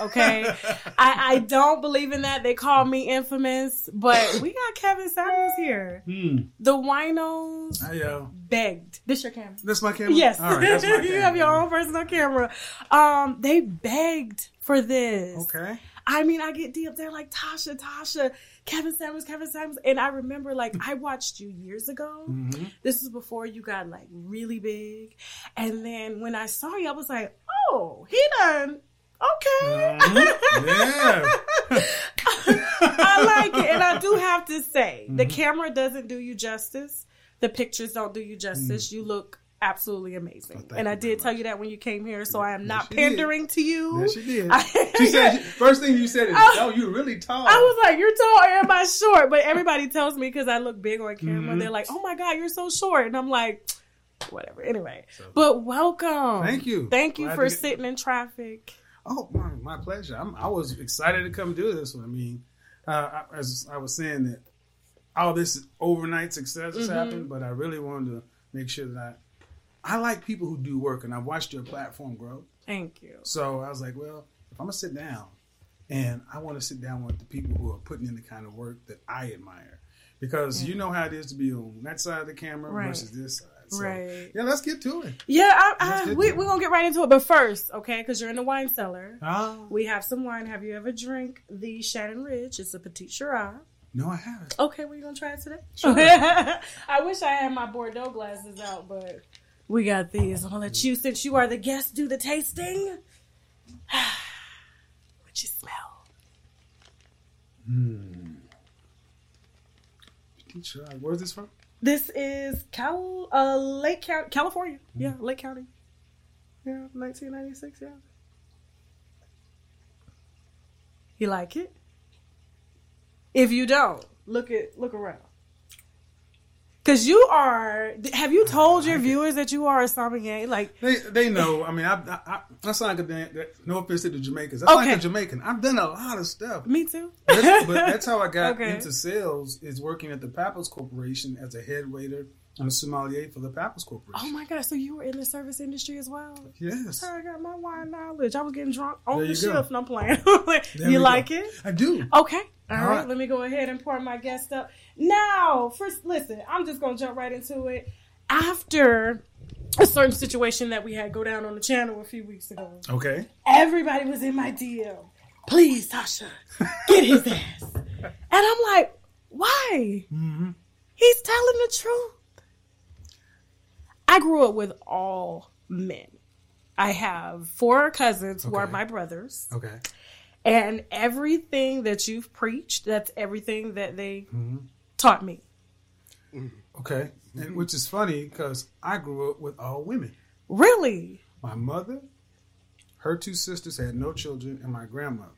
Okay, I, I don't believe in that. They call me infamous, but we got Kevin Samuels here. Hmm. The winos Hi, begged. This your camera? That's my camera? Yes, All right, that's my you have your camera. own personal camera. Um, they begged for this. Okay. I mean, I get deep They're like Tasha, Tasha, Kevin Samuels, Kevin Samuels, and I remember like I watched you years ago. Mm-hmm. This is before you got like really big, and then when I saw you, I was like, oh, he done. Okay. Mhm. Yeah. I like it. And I do have to say, the Mm-hmm. camera doesn't do you justice. The pictures don't do you justice. You look absolutely amazing. Mm. Oh, and I did tell you that when you came here, so I am not you did. pandering to you. Yes, she did. I- She said, first thing you said is, oh, you're really tall. I was like, you're tall, everybody's short. But everybody tells me because I look big on camera. Mhm. They're like, oh my God, you're so short. And I'm like, whatever. Anyway, but welcome. Thank you. Thank you Glad for sitting in traffic. Oh, my, my pleasure. I'm, I was excited to come do this one. I mean, uh, I, as I was saying that all this overnight success has Mm-hmm. happened, but I really wanted to make sure that I, I like people who do work, and I've watched your platform grow. Thank you. So I was like, well, if I'm gonna sit down, and I want to sit down with the people who are putting in the kind of work that I admire, because you know how it is to be on that side of the camera Right. versus this side. So, Right. Yeah, let's get to it. Yeah, I, I, we, to we're going to get right into it. But first, okay, because you're in the wine cellar. Ah, We have some wine. Have you ever drank the Shannon Ridge? It's a Petit Shiraz. no, I haven't. Okay, we're gonna try it today? Sure. I wish I had my Bordeaux glasses out, but we got these. I'm gonna let you, since you are the guest, do the tasting. what you smell? Teacher, where's this from? This is Cal, uh, Lake County, California. Yeah, Lake County. Yeah, 1996. Yeah. You like it? If you don't, look at look around. Cause you are. Have you told your viewers that you are a sommelier? Like, They they know. I mean, I I, I, sound like a that- No offense to the Jamaicans. I sound Okay. like a Jamaican. I've done a lot of stuff. me too. That's, but that's how I got Okay. into sales. Is working at the Pappas Corporation as a head waiter and a sommelier for the Pappas Corporation. Oh my god! So you were in the service industry as well? Yes, I got my wine knowledge. I was getting drunk on There the shift. and I'm playing. You like go. it? I do. Okay. All All right. right. Let me go ahead and pour my guest up. Now, first, listen, I'm just going to jump right into it. After a certain situation that we had go down on the channel a few weeks ago, Okay. everybody was in my DM. Please, Tasha, get his ass. And I'm like, why? Mm-hmm. He's telling the truth. I grew up with all men. I have four cousins who are my brothers. Okay. And everything that you've preached, that's everything that they Mm-hmm. taught me. Okay. And which is funny because I grew up with all women. Really? My mother, her two sisters had no children, and my grandmother.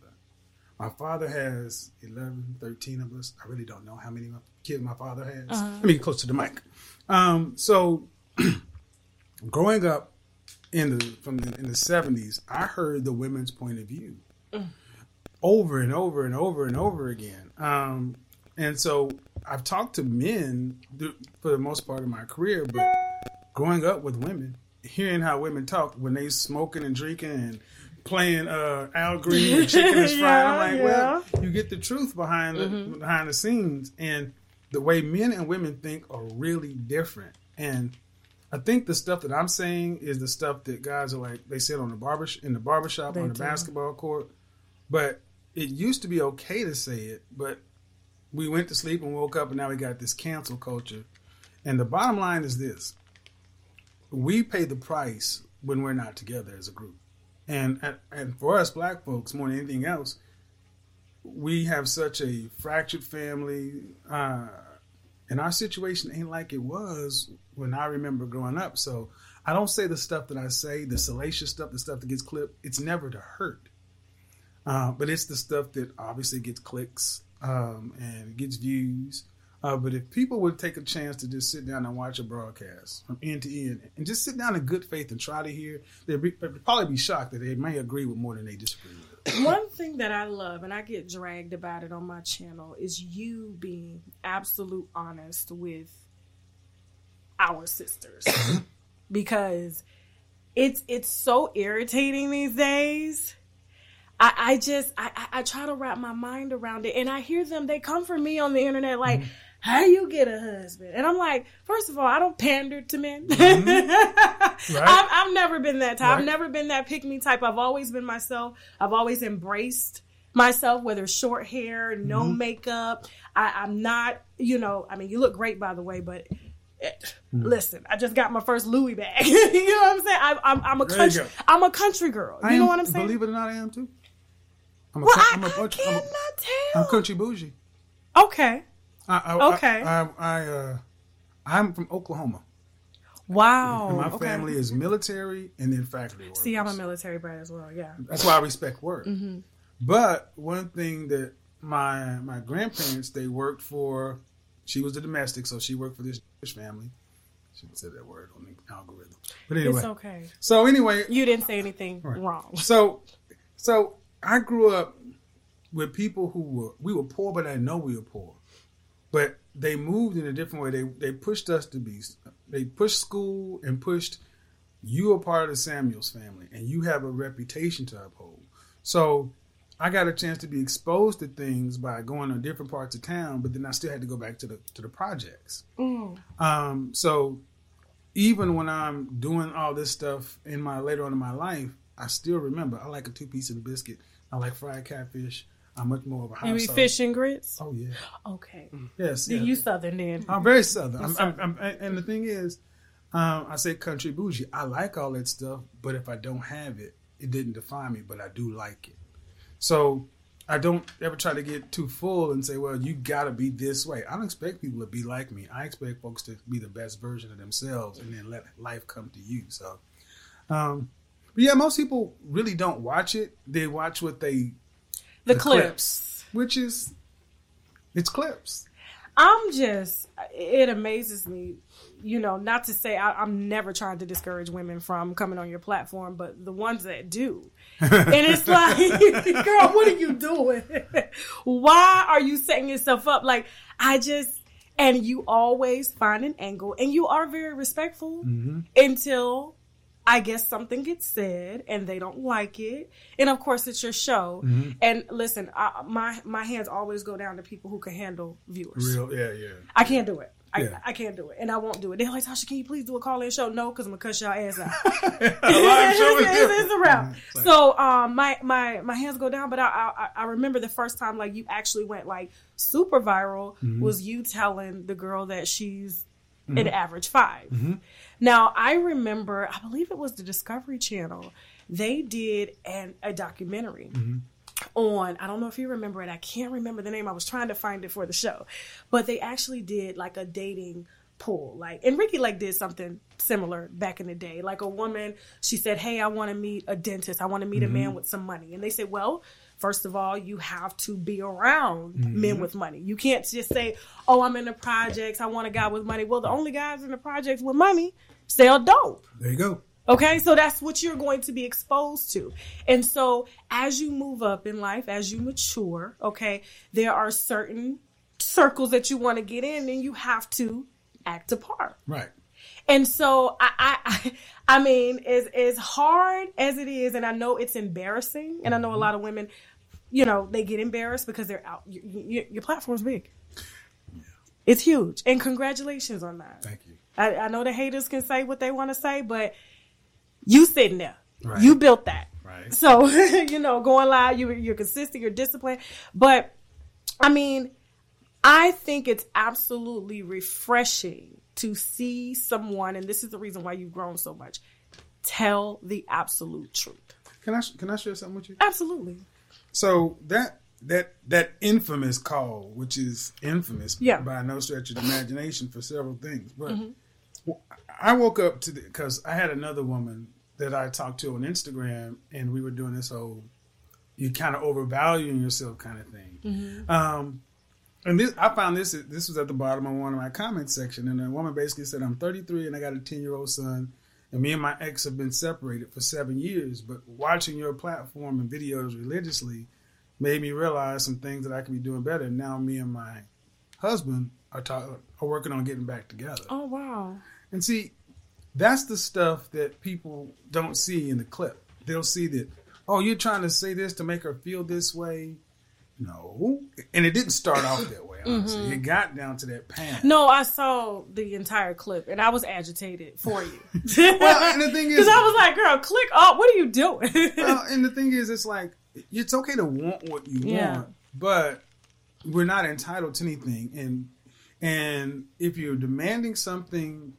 My father has 11, 13 of us. I really don't know how many kids my father has. Let me get close to the mic. Um, so, growing up in the from the, in the seventies, I heard the women's point of view over and over and over and over again. Um, and so, I've talked to men th- for the most part of my career, but growing up with women, hearing how women talk when they smoking and drinking and playing uh, Al Green and chicken is fried, I'm like, Yeah, well, you get the truth behind the Mm-hmm. behind the scenes, and the way men and women think are really different. And I think the stuff that I'm saying is the stuff that guys are like they said on the barber in the barbershop They on the do. basketball court. But it used to be okay to say it, but we went to sleep and woke up, and now we got this cancel culture. And the bottom line is this: we pay the price when we're not together as a group. And and- and for us black folks, more than anything else, we have such a fractured family, uh, and our situation ain't like it was when I remember growing up. So I don't say the stuff that I say, the salacious stuff, the stuff that gets clipped. It's never to hurt, uh, but it's the stuff that obviously gets clicks um, and gets views. Uh, but if people would take a chance to just sit down and watch a broadcast from end to end, and just sit down in good faith and try to hear, they'd, be, they'd probably be shocked that they may agree with more than they disagree with. One thing that I love, and I get dragged about it on my channel, is you being absolute honest with our sisters, because it's it's so irritating these days. I, I just I, I try to wrap my mind around it, and I hear them. They come for me on the internet like. Mm-hmm how do you get a husband? And I'm like, first of all, I don't pander to men. Mm-hmm. right. I've, I've, never been that type. Right. I've never been that pick me type. I've always been myself. I've always embraced myself, whether short hair, no mm-hmm. makeup. I, am not, you know, I mean, you look great, by the way, but it, mm. listen, I just got my first Louis bag. you know what I'm saying? I, I'm, I'm a country, I'm a country girl. You I know what I'm saying? Believe it or not, I am too. I'm a, well, I'm a, I, I cannot I'm a, tell. I'm country bougie. Okay. I, I, okay. I, I, uh, I'm from Oklahoma. Wow. And my okay. family is military and then faculty workers. See, I'm a military brat as well. Yeah. That's why I respect work. Mm-hmm. But one thing that my my grandparents they worked for, she was a domestic, so she worked for this family. She said that word on the algorithm. But anyway, it's okay. So anyway, you didn't say anything right. wrong. So, so I grew up with people who were we were poor, but I know we were poor but they moved in a different way. They they pushed us to be. They pushed school and pushed. You are part of the Samuels family, and you have a reputation to uphold. So, I got a chance to be exposed to things by going to different parts of town, but then I still had to go back to the to the projects. Mm. Um, so, even when I'm doing all this stuff in my later on in my life, I still remember. I like a two piece of biscuit. I like fried catfish. I'm much more of a hot You fish and grits? Oh yeah. Okay. Yes. Yeah. You southern then? I'm very southern. I'm, southern. I'm, I'm, and the thing is, um, I say country bougie. I like all that stuff, but if I don't have it, it didn't define me. But I do like it. So I don't ever try to get too full and say, "Well, you got to be this way." I don't expect people to be like me. I expect folks to be the best version of themselves, and then let life come to you. So, um, but yeah, most people really don't watch it. They watch what they the, the clips. clips, which is it's clips. I'm just it amazes me, you know, not to say I, am never trying to discourage women from coming on your platform, but the ones that do, and it's like, girl, what are you doing? Why are you setting yourself up? Like I just and you always find an angle, and you are very respectful mm-hmm. until I guess something gets said and they don't like it, and of course it's your show. Mm-hmm. And listen, I, my my hands always go down to people who can handle viewers. Real, yeah, yeah. I can't do it. I, yeah. I can't do it, and I won't do it. They're like, Tasha, can you please do a call-in show? No, because I'm gonna cuss y'all ass out. a live show is it's, it's a wrap. So, um, my my my hands go down, but I, I, I remember the first time like you actually went like super viral mm-hmm. was you telling the girl that she's mm-hmm. an average 5 mm-hmm. Now, I remember, I believe it was the Discovery Channel, they did an, a documentary. Mm-hmm. On, I don't know if you remember it. I can't remember the name. I was trying to find it for the show, but they actually did like a dating pool. Like, and Ricki Lake did something similar back in the day. Like a woman, she said, "Hey, I want to meet a dentist. I want to meet mm-hmm. a man with some money." And they said, "Well, first of all, you have to be around mm-hmm. men with money. You can't just say, "Oh, I'm in the projects. I want a guy with money." Well, the only guys in the projects with money sell dope. There you go. Okay, so that's what you're going to be exposed to. And so as you move up in life, as you mature, okay, there are certain circles that you want to get in and you have to act a part. Right. And so I, I, I mean, as as hard as it is, and I know it's embarrassing, and I know a mm-hmm. lot of women, you know, they get embarrassed because they're out. You, you, your platform's big. Yeah. It's huge, and congratulations on that. Thank you. I, I know the haters can say what they want to say, but you sitting there, right. you built that. Right. So you know, going live, you you're consistent, you're disciplined, but I mean, I think it's absolutely refreshing to see someone, and this is the reason why you've grown so much. Tell the absolute truth. Can I can I share something with you? Absolutely. So that that that infamous call, which is infamous yeah. by no stretch of the imagination for several things, but mm-hmm. I woke up to because I had another woman that I talked to on Instagram, and we were doing this whole you kind of overvaluing yourself kind of thing. Mm-hmm. Um, and this, I found this. This was at the bottom of one of my comment section, and a woman basically said, "I'm 33 and I got a 10 year old son, and me and my ex have been separated for seven years. But watching your platform and videos religiously made me realize some things that I can be doing better. Now me and my husband are talk, are working on getting back together. Oh wow! And see, that's the stuff that people don't see in the clip. They'll see that, oh, you're trying to say this to make her feel this way. No, and it didn't start off that way. Honestly, mm-hmm. it got down to that path. No, I saw the entire clip, and I was agitated for you. well, and the thing is, because I was like, "Girl, click up! What are you doing?" well, and the thing is, it's like it's okay to want what you yeah. want, but we're not entitled to anything, and and if you're demanding something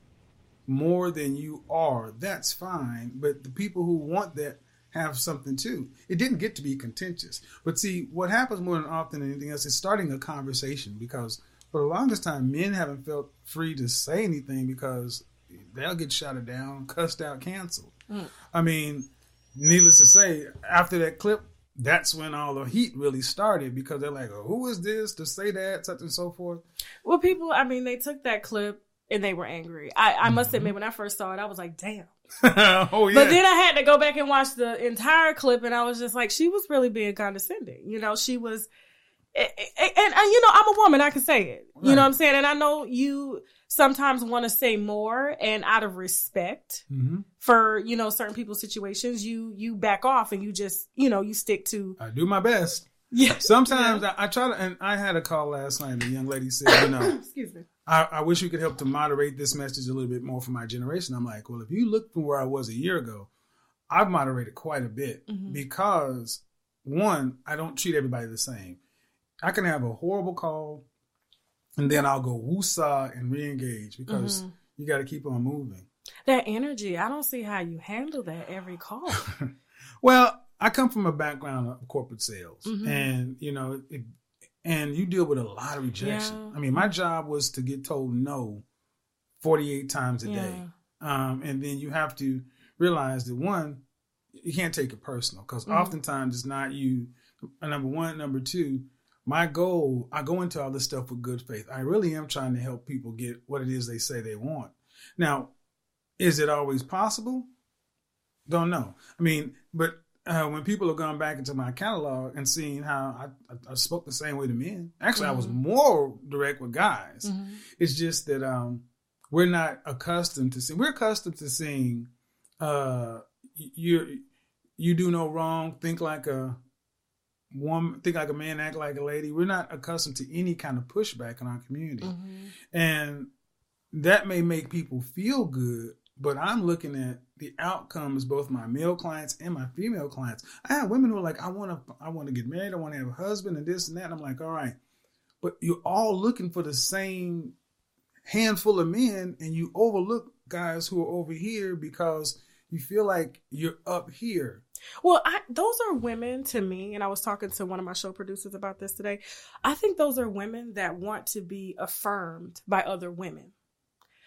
more than you are, that's fine. But the people who want that have something too. It didn't get to be contentious. But see, what happens more than often than anything else is starting a conversation because for the longest time, men haven't felt free to say anything because they'll get shouted down, cussed out, canceled. Mm. I mean, needless to say, after that clip, that's when all the heat really started because they're like, oh, who is this to say that, such and so forth. Well, people, I mean, they took that clip and they were angry. I, I must mm-hmm. admit, when I first saw it, I was like, damn. oh yeah. But then I had to go back and watch the entire clip, and I was just like, she was really being condescending. You know, she was, and, and, and you know, I'm a woman, I can say it. Right. You know what I'm saying? And I know you sometimes want to say more, and out of respect mm-hmm. for you know certain people's situations, you you back off and you just you know you stick to. I do my best. Yeah. Sometimes yeah. I, I, try to, and I had a call last night. And the young lady said, "You know, excuse me, I, I, wish you could help to moderate this message a little bit more for my generation." I'm like, "Well, if you look from where I was a year ago, I've moderated quite a bit mm-hmm. because one, I don't treat everybody the same. I can have a horrible call, and then I'll go woosah and reengage because mm-hmm. you got to keep on moving. That energy, I don't see how you handle that every call. well, I come from a background of corporate sales, mm-hmm. and you know, it, and you deal with a lot of rejection. Yeah. I mean, my job was to get told no forty eight times a yeah. day, um, and then you have to realize that one, you can't take it personal because mm-hmm. oftentimes it's not you. Number one, number two. My goal, I go into all this stuff with good faith. I really am trying to help people get what it is they say they want. Now, is it always possible? Don't know. I mean, but uh, when people have gone back into my catalog and seen how I, I, I spoke the same way to men. Actually, mm-hmm. I was mm-hmm. more direct with guys. Mm-hmm. It's just that um, we're not accustomed to seeing. We're accustomed to seeing uh, you you do no wrong. Think like a woman. Think like a man. Act like a lady. We're not accustomed to any kind of pushback in our community, mm-hmm. and that may make people feel good but I'm looking at the outcomes, both my male clients and my female clients. I have women who are like, I want to, I want to get married, I want to have a husband, and this and that. And I'm like, all right, but you're all looking for the same handful of men, and you overlook guys who are over here because you feel like you're up here. Well, I, those are women to me, and I was talking to one of my show producers about this today. I think those are women that want to be affirmed by other women.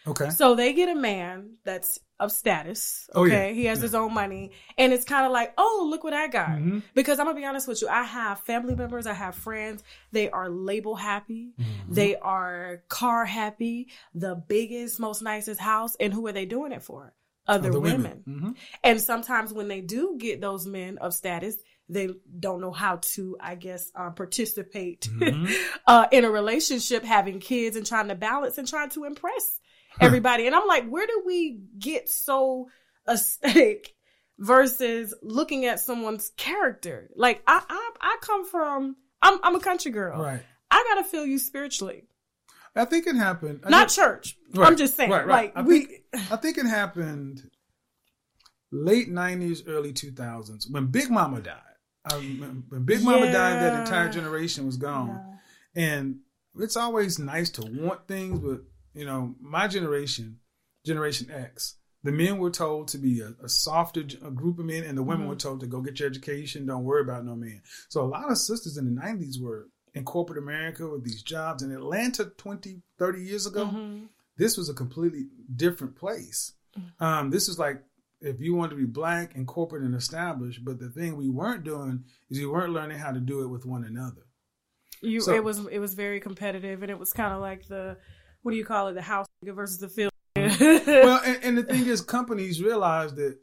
Okay. So they get a man that's of status. Okay. Oh, yeah. He has yeah. his own money. And it's kind of like, oh, look what I got. Mm-hmm. Because I'm going to be honest with you. I have family members, I have friends. They are label happy. Mm-hmm. They are car happy, the biggest, most nicest house. And who are they doing it for? Other, Other women. women. Mm-hmm. And sometimes when they do get those men of status, they don't know how to, I guess, uh, participate mm-hmm. uh, in a relationship, having kids and trying to balance and trying to impress everybody. and I'm like, where do we get so aesthetic versus looking at someone's character? Like I I, I come from I'm I'm a country girl. Right. I gotta feel you spiritually. I think it happened. Not church. Right, I'm just saying. Right, right. Like I we think, I think it happened late nineties, early two thousands when Big Mama died. when Big Mama yeah. died, that entire generation was gone. Yeah. And it's always nice to want things, but you know, my generation, Generation X, the men were told to be a, a softer a group of men, and the women mm-hmm. were told to go get your education, don't worry about no man. So a lot of sisters in the 90s were in corporate America with these jobs. In Atlanta 20, 30 years ago, mm-hmm. This was a completely different place. Mm-hmm. Um, this is like if you want to be black and corporate and established, but the thing we weren't doing is we weren't learning how to do it with one another. You, so, it was it was very competitive, and it was kind of like the what do you call it, the house versus the field. well, and, and, the thing is, companies realized that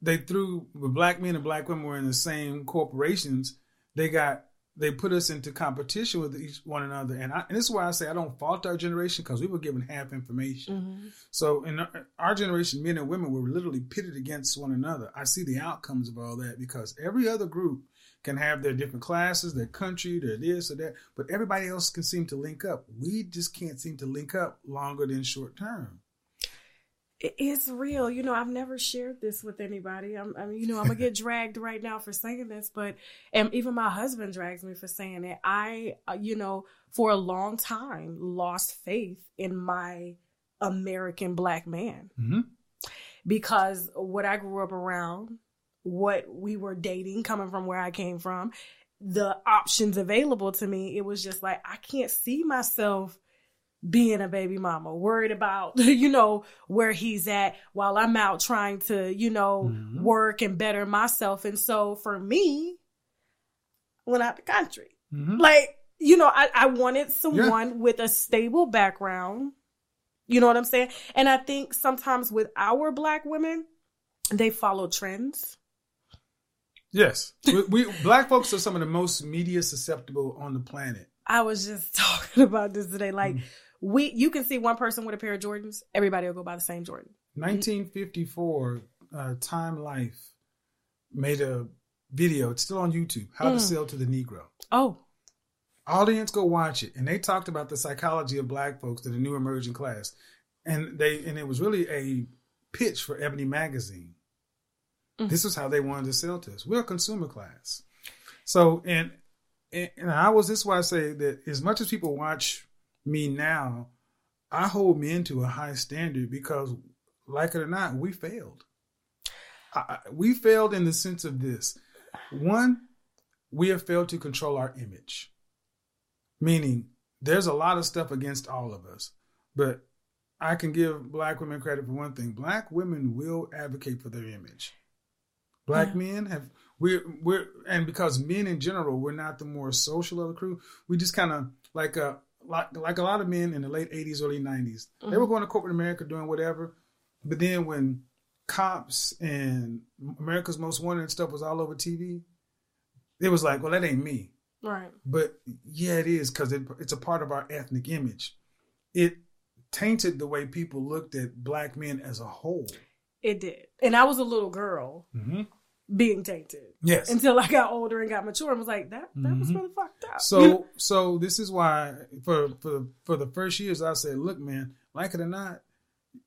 they threw the black men and black women were in the same corporations. They got they put us into competition with each one another, and, I, and this is why I say I don't fault our generation because we were given half information. Mm-hmm. So in our, our, generation, men and women were literally pitted against one another. I see the outcomes of all that because every other group can have their different classes, their country, their this or that, but everybody else can seem to link up. We just can't seem to link up longer than short term it's real. You know, I've never shared this with anybody. I'm, I mean, you know, I'm gonna get dragged right now for saying this, but and even my husband drags me for saying it. I, uh, you know, for a long time lost faith in my American black man mm-hmm. because what I grew up around, what we were dating, coming from where I came from, the options available to me, it was just like I can't see myself being a baby mama, worried about, you know, where he's at while I'm out trying to, you know, mm-hmm. work and better myself. And so for me, went out the country. Mm-hmm. Like, you know, I, I wanted someone yeah. with a stable background. You know what I'm saying? And I think sometimes with our black women, they follow trends. Yes. we, we black folks are some of the most media susceptible on the planet. I was just talking about this today. Like, mm we you can see one person with a pair of Jordans, everybody will go buy the same Jordan. 1954, uh, Time Life made a video. It's still on YouTube. How mm. to sell to the Negro. Oh, audience, go watch it. And they talked about the psychology of Black folks to the new emerging class, and they and it was really a pitch for Ebony magazine. Mm. This is how they wanted to sell to us. We're a consumer class. So and and I was this is why I say that as much as people watch me now, I hold men to a high standard because, like it or not, we failed. I, we failed in the sense of this: one, we have failed to control our image. Meaning, there's a lot of stuff against all of us, but I can give black women credit for one thing: black women will advocate for their image. Black yeah. men have we're we're and because men in general we're not the more social of the crew. We just kind of like a like like a lot of men in the late '80s, early '90s, mm-hmm. they were going to corporate America doing whatever. But then when cops and America's Most Wanted and stuff was all over TV, it was like, well, that ain't me. Right. But yeah, it is because it, it's a part of our ethnic image. It tainted the way people looked at black men as a whole. It did. And I was a little girl. Mm-hmm being tainted. Yes. Until I got older and got mature and was like, that that mm-hmm. was really fucked up. So so this is why for for for the first years I said, look, man, like it or not,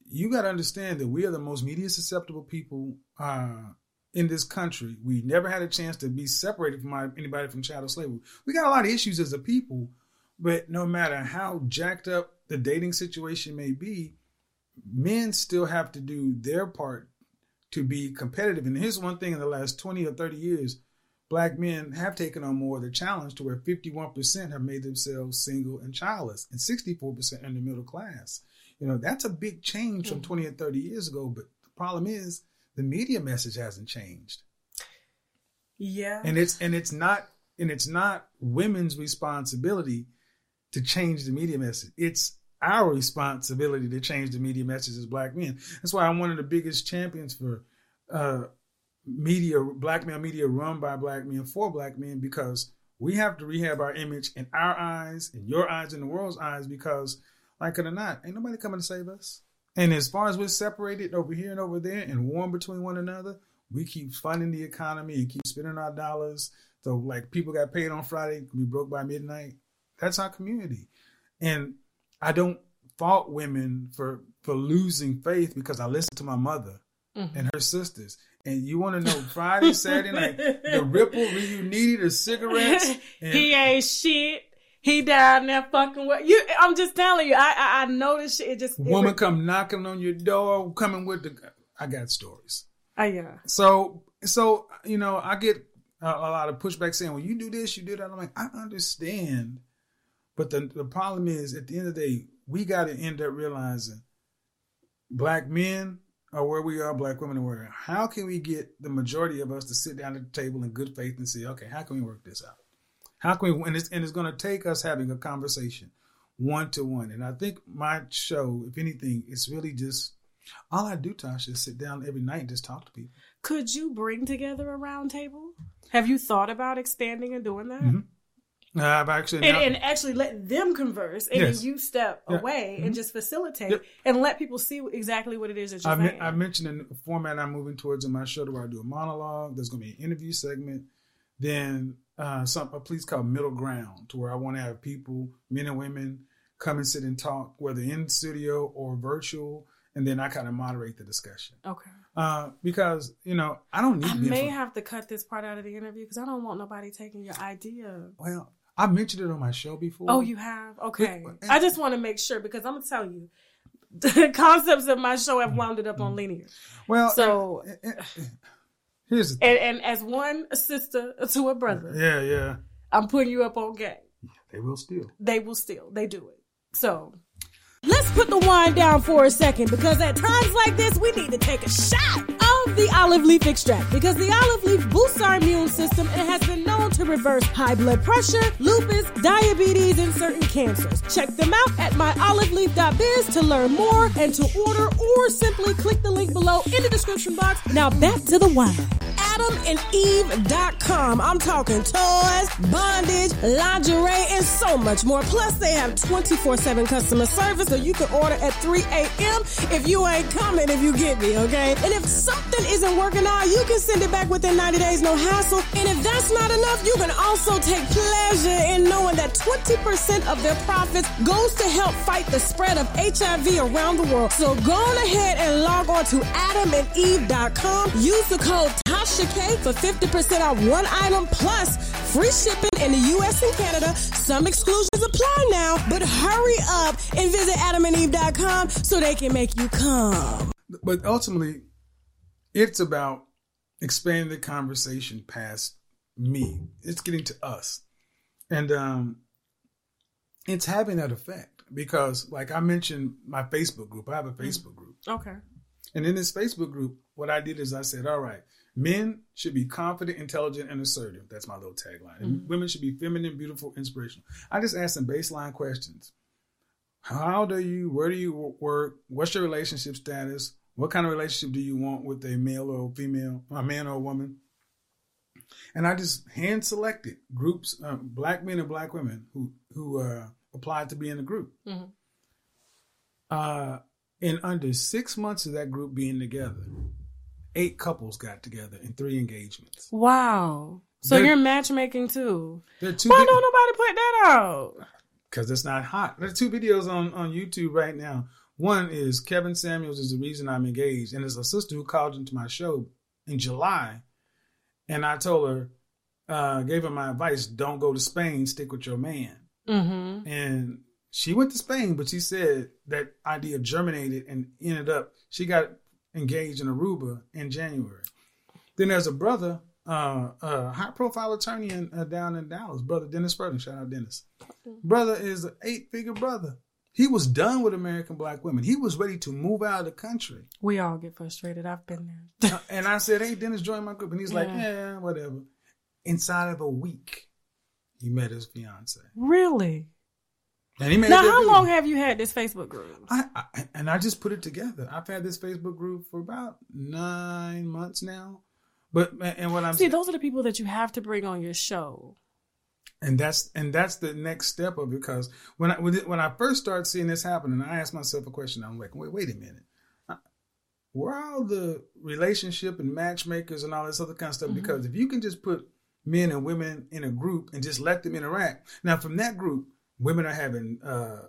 you got to understand that we are the most media susceptible people uh, in this country. We never had a chance to be separated from anybody from chattel slavery. We got a lot of issues as a people, but no matter how jacked up the dating situation may be, men still have to do their part to be competitive. And here's one thing in the last 20 or 30 years, black men have taken on more of the challenge to where 51% have made themselves single and childless and 64% in the middle class. You know, that's a big change mm-hmm. from 20 or 30 years ago. But the problem is the media message hasn't changed. Yeah. And it's and it's not and it's not women's responsibility to change the media message. It's our responsibility to change the media message as black men. That's why I'm one of the biggest champions for uh, media, black male media run by black men for black men because we have to rehab our image in our eyes, in your eyes, in the world's eyes, because like it or not, ain't nobody coming to save us. And as far as we're separated over here and over there and warm between one another, we keep funding the economy and keep spending our dollars. So like people got paid on Friday, we broke by midnight. That's our community. And I don't fault women for for losing faith because I listen to my mother mm-hmm. and her sisters. And you want to know Friday, Saturday night, the Ripple reunited the cigarettes. And- he ain't shit. He down there fucking with you. I'm just telling you. I I, I noticed shit. It just woman it, come knocking on your door, coming with the. I got stories. Oh yeah. So so you know I get a, a lot of pushback saying, "Well, you do this, you do that." I'm like, I understand But the the problem is, at the end of the day, we got to end up realizing black men are where we are, black women are where. How can we get the majority of us to sit down at the table in good faith and say, okay, how can we work this out? How can we? And it's and it's going to take us having a conversation, one to one. And I think my show, if anything, it's really just all I do, Tasha, is sit down every night and just talk to people. Could you bring together a round table? Have you thought about expanding and doing that? Mm-hmm. I've actually and, and, actually let them converse, and yes. then you step yeah. away mm-hmm. and just facilitate yep. and let people see exactly what it is that you're I, saying. I mentioned in the format I'm moving towards in my show where I do a monologue. There's going to be an interview segment, then uh, some a place called Middle Ground, to where I want to have people, men and women, come and sit and talk, whether in studio or virtual, and then I kind of moderate the discussion. Okay. Uh, because you know I don't need. I may have to cut this part out of the interview because I don't want nobody taking your idea. Well, I mentioned it on my show before. Oh, you have? Okay. It, I just want to make sure because I'm gonna tell you, the concepts of my show have wound up on linear. Well, so here's and, and, as one sister to a brother. Yeah, yeah. I'm putting you up on game. They will steal. They will steal. They do it. So let's put the wine down for a second because at times like this we need to take a shot of the olive leaf extract because the olive leaf boosts our immune system and has been known to reverse high blood pressure, lupus, diabetes, and certain cancers. Check them out at myoliveleaf.biz to learn more and to order or simply click the link below in the description box. Now back to the wine. AdamandEve.com. I'm talking toys, bondage, lingerie, and so much more. Plus, they have 24 7 customer service, so you can order at 3 a.m. if you ain't coming, if you get me, okay? And if something isn't working out, you can send it back within 90 days, no hassle. And if that's not enough, you can also take pleasure in knowing that 20% of their profits goes to help fight the spread of HIV around the world. So go on ahead and log on to adamandeve.com. Use the code TASHA K for 50% off one item plus free shipping in the US and Canada. Some exclusions apply now, but hurry up and visit adamandeve.com so they can make you come. But ultimately, it's about expanding the conversation past me. It's getting to us. And um, it's having that effect because, like I mentioned, my Facebook group, I have a Facebook group. Okay. And in this Facebook group, what I did is I said, all right, men should be confident, intelligent, and assertive. That's my little tagline. Mm-hmm. women should be feminine, beautiful, inspirational. I just asked some baseline questions. How do you, where do you work? What's your relationship status? What kind of relationship do you want with a male or a female, a man or a woman? And I just hand selected groups, uh, black men and black women who who uh, applied to be in the group. Mm-hmm. Uh, in under six months of that group being together, eight couples got together in three engagements. Wow! So they're, you're matchmaking too. Why don't nobody put that out? Because it's not hot. There's two videos on on YouTube right now one is Kevin Samuels is the reason I'm engaged, and it's a sister who called into my show in July, and I told her, uh, gave her my advice: don't go to Spain, stick with your man. Mm-hmm. And she went to Spain, but she said that idea germinated and ended up she got engaged in Aruba in January. Then there's a brother, uh, a high profile attorney in, uh, down in Dallas, brother Dennis Burton. Shout out Dennis. Brother is an eight figure brother. He was done with American black women. He was ready to move out of the country. We all get frustrated. I've been there. Uh, and I said, Hey, Dennis, join my group. And he's yeah. like, Yeah, whatever. Inside of a week, he met his fiance. Really? And he made now, how video. long have you had this Facebook group? I, I, and I just put it together. I've had this Facebook group for about nine months now. But and what I'm see, those are the people that you have to bring on your show and that's and that's the next step of it because when I when I first started seeing this happening, I asked myself a question. I'm like, wait, wait a minute, where are all the relationship and matchmakers and all this other kind of stuff? Mm-hmm. Because if you can just put men and women in a group and just let them interact, now from that group, women are having uh,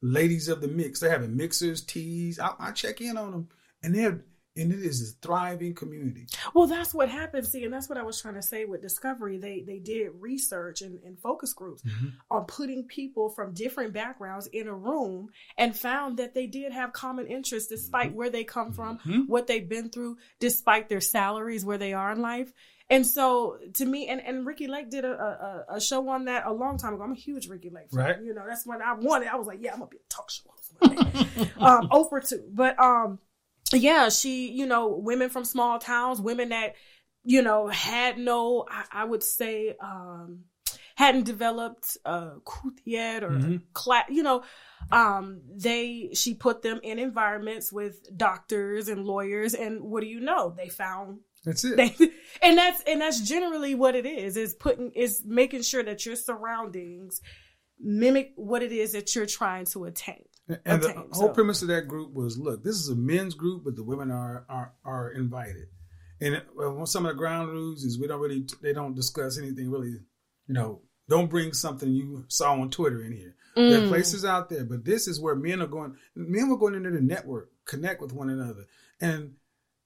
ladies of the mix. They're having mixers, teas. I, I check in on them, and they're and it is a thriving community. Well, that's what happened. See, and that's what I was trying to say with Discovery. They they did research and, and focus groups mm-hmm. on putting people from different backgrounds in a room and found that they did have common interests despite mm-hmm. where they come from, mm-hmm. what they've been through, despite their salaries, where they are in life. And so to me, and, and Ricki Lake did a, a, a show on that a long time ago. I'm a huge Ricki Lake fan. Right. You know, that's when I wanted. I was like, yeah, I'm gonna be a talk show host um, Oprah too. But um, yeah, she, you know, women from small towns, women that, you know, had no, I, I would say, um, hadn't developed uh yet or mm-hmm. class you know um they she put them in environments with doctors and lawyers and what do you know they found that's it. They, and that's and that's generally what it is is putting is making sure that your surroundings mimic what it is that you're trying to attain. And attain, the whole so. premise of that group was look, this is a men's group, but the women are are, are invited. And well, some of the ground rules is we don't really they don't discuss anything really, you know, don't bring something you saw on Twitter in here. Mm. There are mm. places out there, but this is where men are going. Men were going into the network, connect with one another, and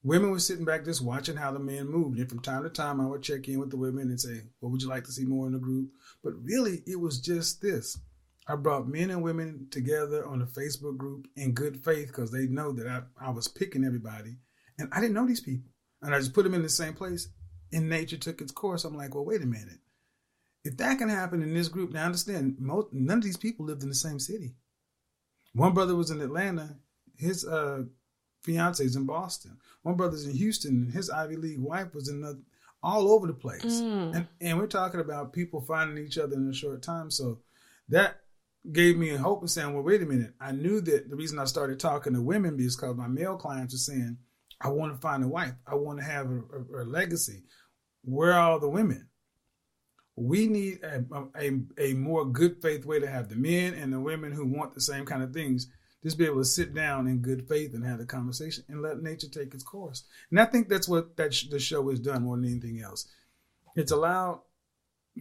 women were sitting back just watching how the men moved. And from time to time, I would check in with the women and say, "What would you like to see more in the group?" But really, it was just this. I brought men and women together on a Facebook group in good faith because they know that I, I was picking everybody, and I didn't know these people, and I just put them in the same place. And nature took its course. I'm like, well, wait a minute if that can happen in this group, now understand, most, none of these people lived in the same city. One brother was in Atlanta, his uh, fiance is in Boston. One brother's in Houston, his Ivy League wife was in the, all over the place. Mm. And, and we're talking about people finding each other in a short time. So that gave me hope and saying, well, wait a minute. I knew that the reason I started talking to women is because my male clients were saying, I want to find a wife. I want to have a, a, a legacy. Where are all the women? we need a, a, a more good faith way to have the men and the women who want the same kind of things just be able to sit down in good faith and have a conversation and let nature take its course. And I think that's what that sh- the show has done more than anything else. It's allowed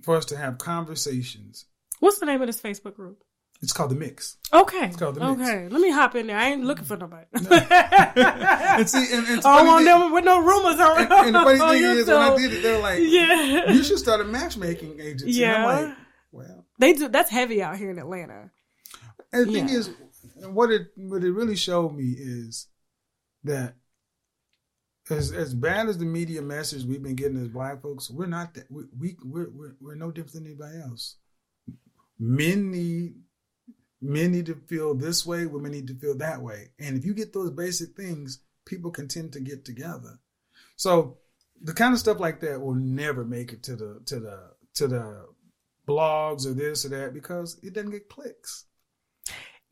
for us to have conversations. What's the name of this Facebook group? It's called the mix. Okay. It's called the mix. Okay. Let me hop in there. I ain't looking for nobody. and see, and, and I don't want them with no rumors on. And, and the funny thing is, when I did it, they're like, "Yeah, you should start a matchmaking agency." Yeah. Like, well, they do. That's heavy out here in Atlanta. And the yeah. thing is, what it what it really showed me is that as as bad as the media message we've been getting as black folks, we're not that we, we we're, we're we're no different than anybody else. Men need men need to feel this way, women need to feel that way. And if you get those basic things, people can tend to get together. So the kind of stuff like that will never make it to the to the to the blogs or this or that because it doesn't get clicks.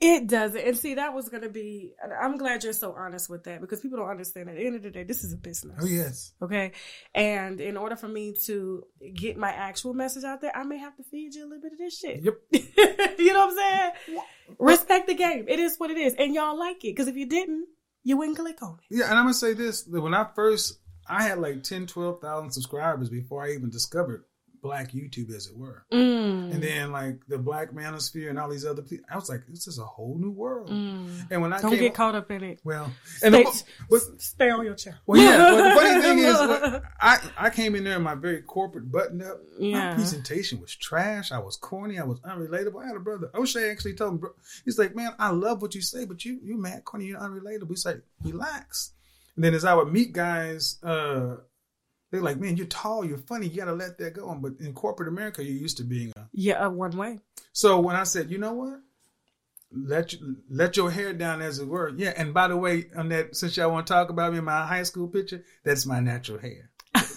It doesn't. And see, that was going to be, I'm glad you're so honest with that because people don't understand at the end of the day, this is a business. Oh, yes. Okay. And in order for me to get my actual message out there, I may have to feed you a little bit of this shit. Yep. you know what I'm saying? Respect the game. It is what it is. And y'all like it because if you didn't, you wouldn't click on it. Yeah. And I'm going to say this when I first, I had like 10, 12,000 subscribers before I even discovered black YouTube, as it were. Mm. And then like the black manosphere and all these other people, I was like, this is a whole new world. Mm. And when I don't get caught up in it. Well, and stay, the, but, stay on your chair. Well, yeah. well, the funny thing is, well, I I came in there in my very corporate button up. Yeah. My presentation was trash. I was corny. I was unrelatable. I had a brother. O'Shea actually told me, bro, he's like, man, I love what you say, but you you mad corny, you're unrelatable. He's like, relax. And then as I would meet guys, uh, they're like, man, you're tall, you're funny, you got to let that go. But in corporate America, you're used to being a yeah, a one way. So when I said, you know what, let you, let your hair down, as it were. Yeah, and by the way, on that, since y'all want to talk about me in my high school picture, that's my natural hair.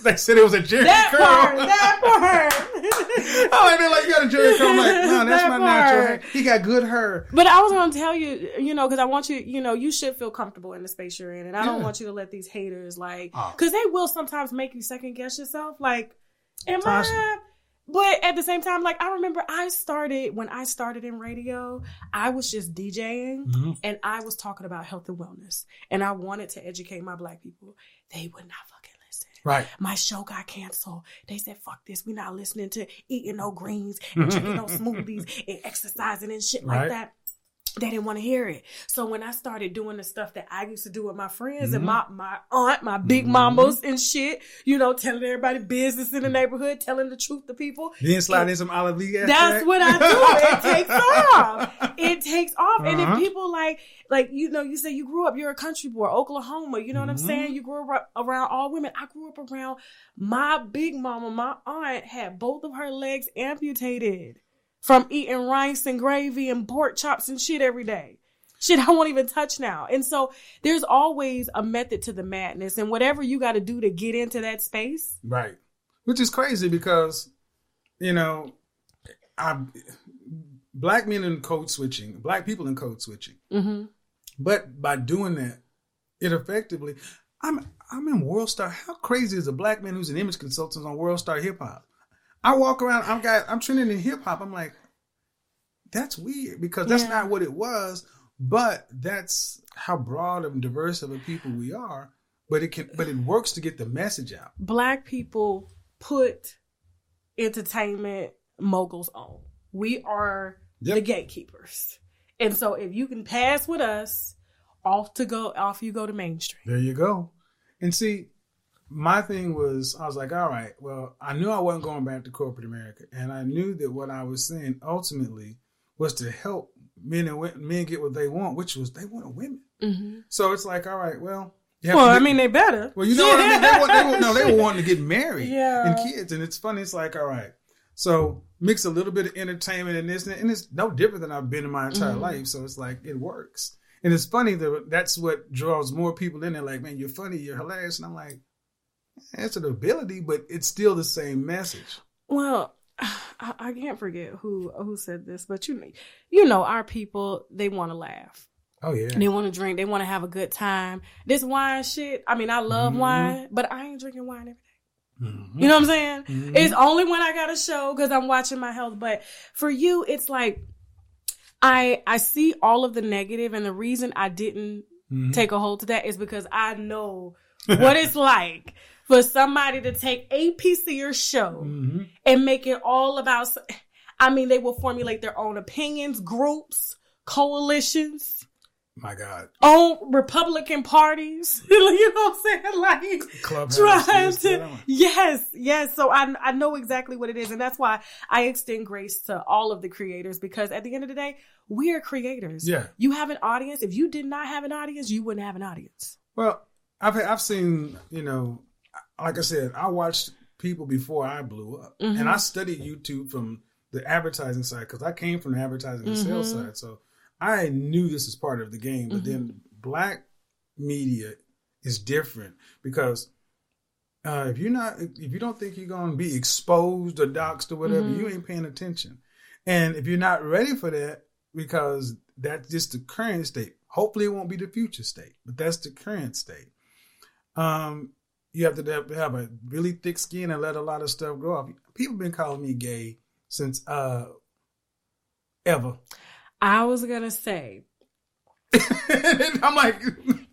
they said it was a Jheri that curl. Part, that part. oh, and they're like, you got a Jheri curl. I'm like, no, that's that my part. natural hair. He got good hair. But I was going to tell you, you know, because I want you, you know, you should feel comfortable in the space you're in. And I yeah. don't want you to let these haters, like, because oh. they will sometimes make you second guess yourself. Like, am. I? But at the same time, like I remember I started when I started in radio, I was just DJing mm-hmm. and I was talking about health and wellness. And I wanted to educate my black people. They would not Right. My show got canceled. They said, fuck this. We're not listening to eating no greens and drinking no smoothies and exercising and shit like right. that. They didn't want to hear it. So when I started doing the stuff that I used to do with my friends mm-hmm. and my, my aunt, my big mm-hmm. mamas and shit, you know, telling everybody business in the neighborhood, telling the truth to people. Then slide in some olive That's track. what I do. it takes off. It takes off. Uh-huh. And if uh-huh. people like, like, you know, you say you grew up, you're a country boy, Oklahoma, you know what mm-hmm. I'm saying? You grew up around all women. I grew up around my big mama, my aunt had both of her legs amputated from eating rice and gravy and pork chops and shit every day. Shit, I won't even touch now. And so there's always a method to the madness, and whatever you got to do to get into that space. Right. Which is crazy because, you know, I black men in code switching, black people in code switching. Mm-hmm. But by doing that, it effectively, I'm I'm in World Star. How crazy is a black man who's an image consultant on World Star Hip Hop? I walk around, I'm got, I'm trending in hip hop. I'm like, that's weird because that's yeah. not what it was, but that's how broad and diverse of a people we are. But it can, but it works to get the message out. Black people put entertainment moguls on. We are yep. the gatekeepers, and so if you can pass with us, off to go, off you go to mainstream. There you go. And see, my thing was, I was like, all right, well, I knew I wasn't going back to corporate America, and I knew that what I was saying ultimately was to help men and women, men get what they want, which was they want women. Mm-hmm. So it's like, all right, well. well, get, I mean, they better. Well, you know what I mean. They, want, they, no, they were wanting to get married yeah. and kids, and it's funny. It's like, all right, so mix a little bit of entertainment and this, and it's no different than I've been in my entire mm-hmm. life. So it's like it works, and it's funny that that's what draws more people in. They're like, man, you're funny, you're hilarious, and I'm like, it's an ability, but it's still the same message. Well, I, I can't forget who who said this, but you know, you know, our people they want to laugh. Oh yeah, they want to drink. They want to have a good time. This wine shit. I mean, I love mm-hmm. wine, but I ain't drinking wine every day. Mm-hmm. You know what I'm saying? Mm-hmm. It's only when I got a show because I'm watching my health. But for you, it's like I I see all of the negative, and the reason I didn't mm-hmm. take a hold to that is because I know what it's like for somebody to take a piece of your show mm-hmm. and make it all about. I mean, they will formulate their own opinions, groups, coalitions. My God. On Republican parties. you know what I'm saying? Like Clubhouse, trying to Yes, yes. So I I know exactly what it is. And that's why I extend grace to all of the creators because at the end of the day, we are creators. Yeah. You have an audience. If you did not have an audience, you wouldn't have an audience. Well, I've I've seen, you know, like I said, I watched people before I blew up, mm-hmm. and I studied YouTube from the advertising side because I came from the advertising and mm-hmm. sales side, so I knew this is part of the game. But mm-hmm. then black media is different because uh, if you're not, if you don't think you're going to be exposed or doxxed or whatever, you mm-hmm. ain't paying attention. And if you're not ready for that, because that's just the current state. Hopefully, it won't be the future state, but that's the current state. Um, you have to have a really thick skin and let a lot of stuff grow off. People been calling me gay since uh ever. I was gonna say. I'm like,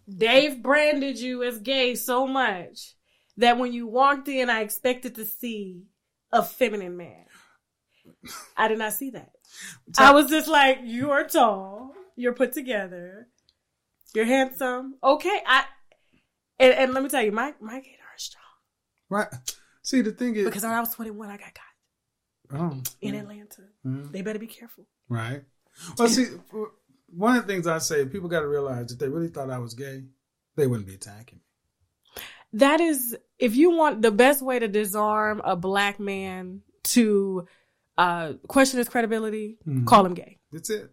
Dave branded you as gay so much that when you walked in, I expected to see a feminine man. I did not see that. I was just like, you are tall, you're put together, you're handsome. Okay, I and, and let me tell you, my my gator is strong. Right. See, the thing is, because when I was 21, I got caught oh, in yeah. Atlanta. Mm-hmm. They better be careful. Right. Well, see, one of the things I say, people got to realize if they really thought I was gay, they wouldn't be attacking me. That is, if you want the best way to disarm a black man to uh, question his credibility, mm-hmm. call him gay. That's it.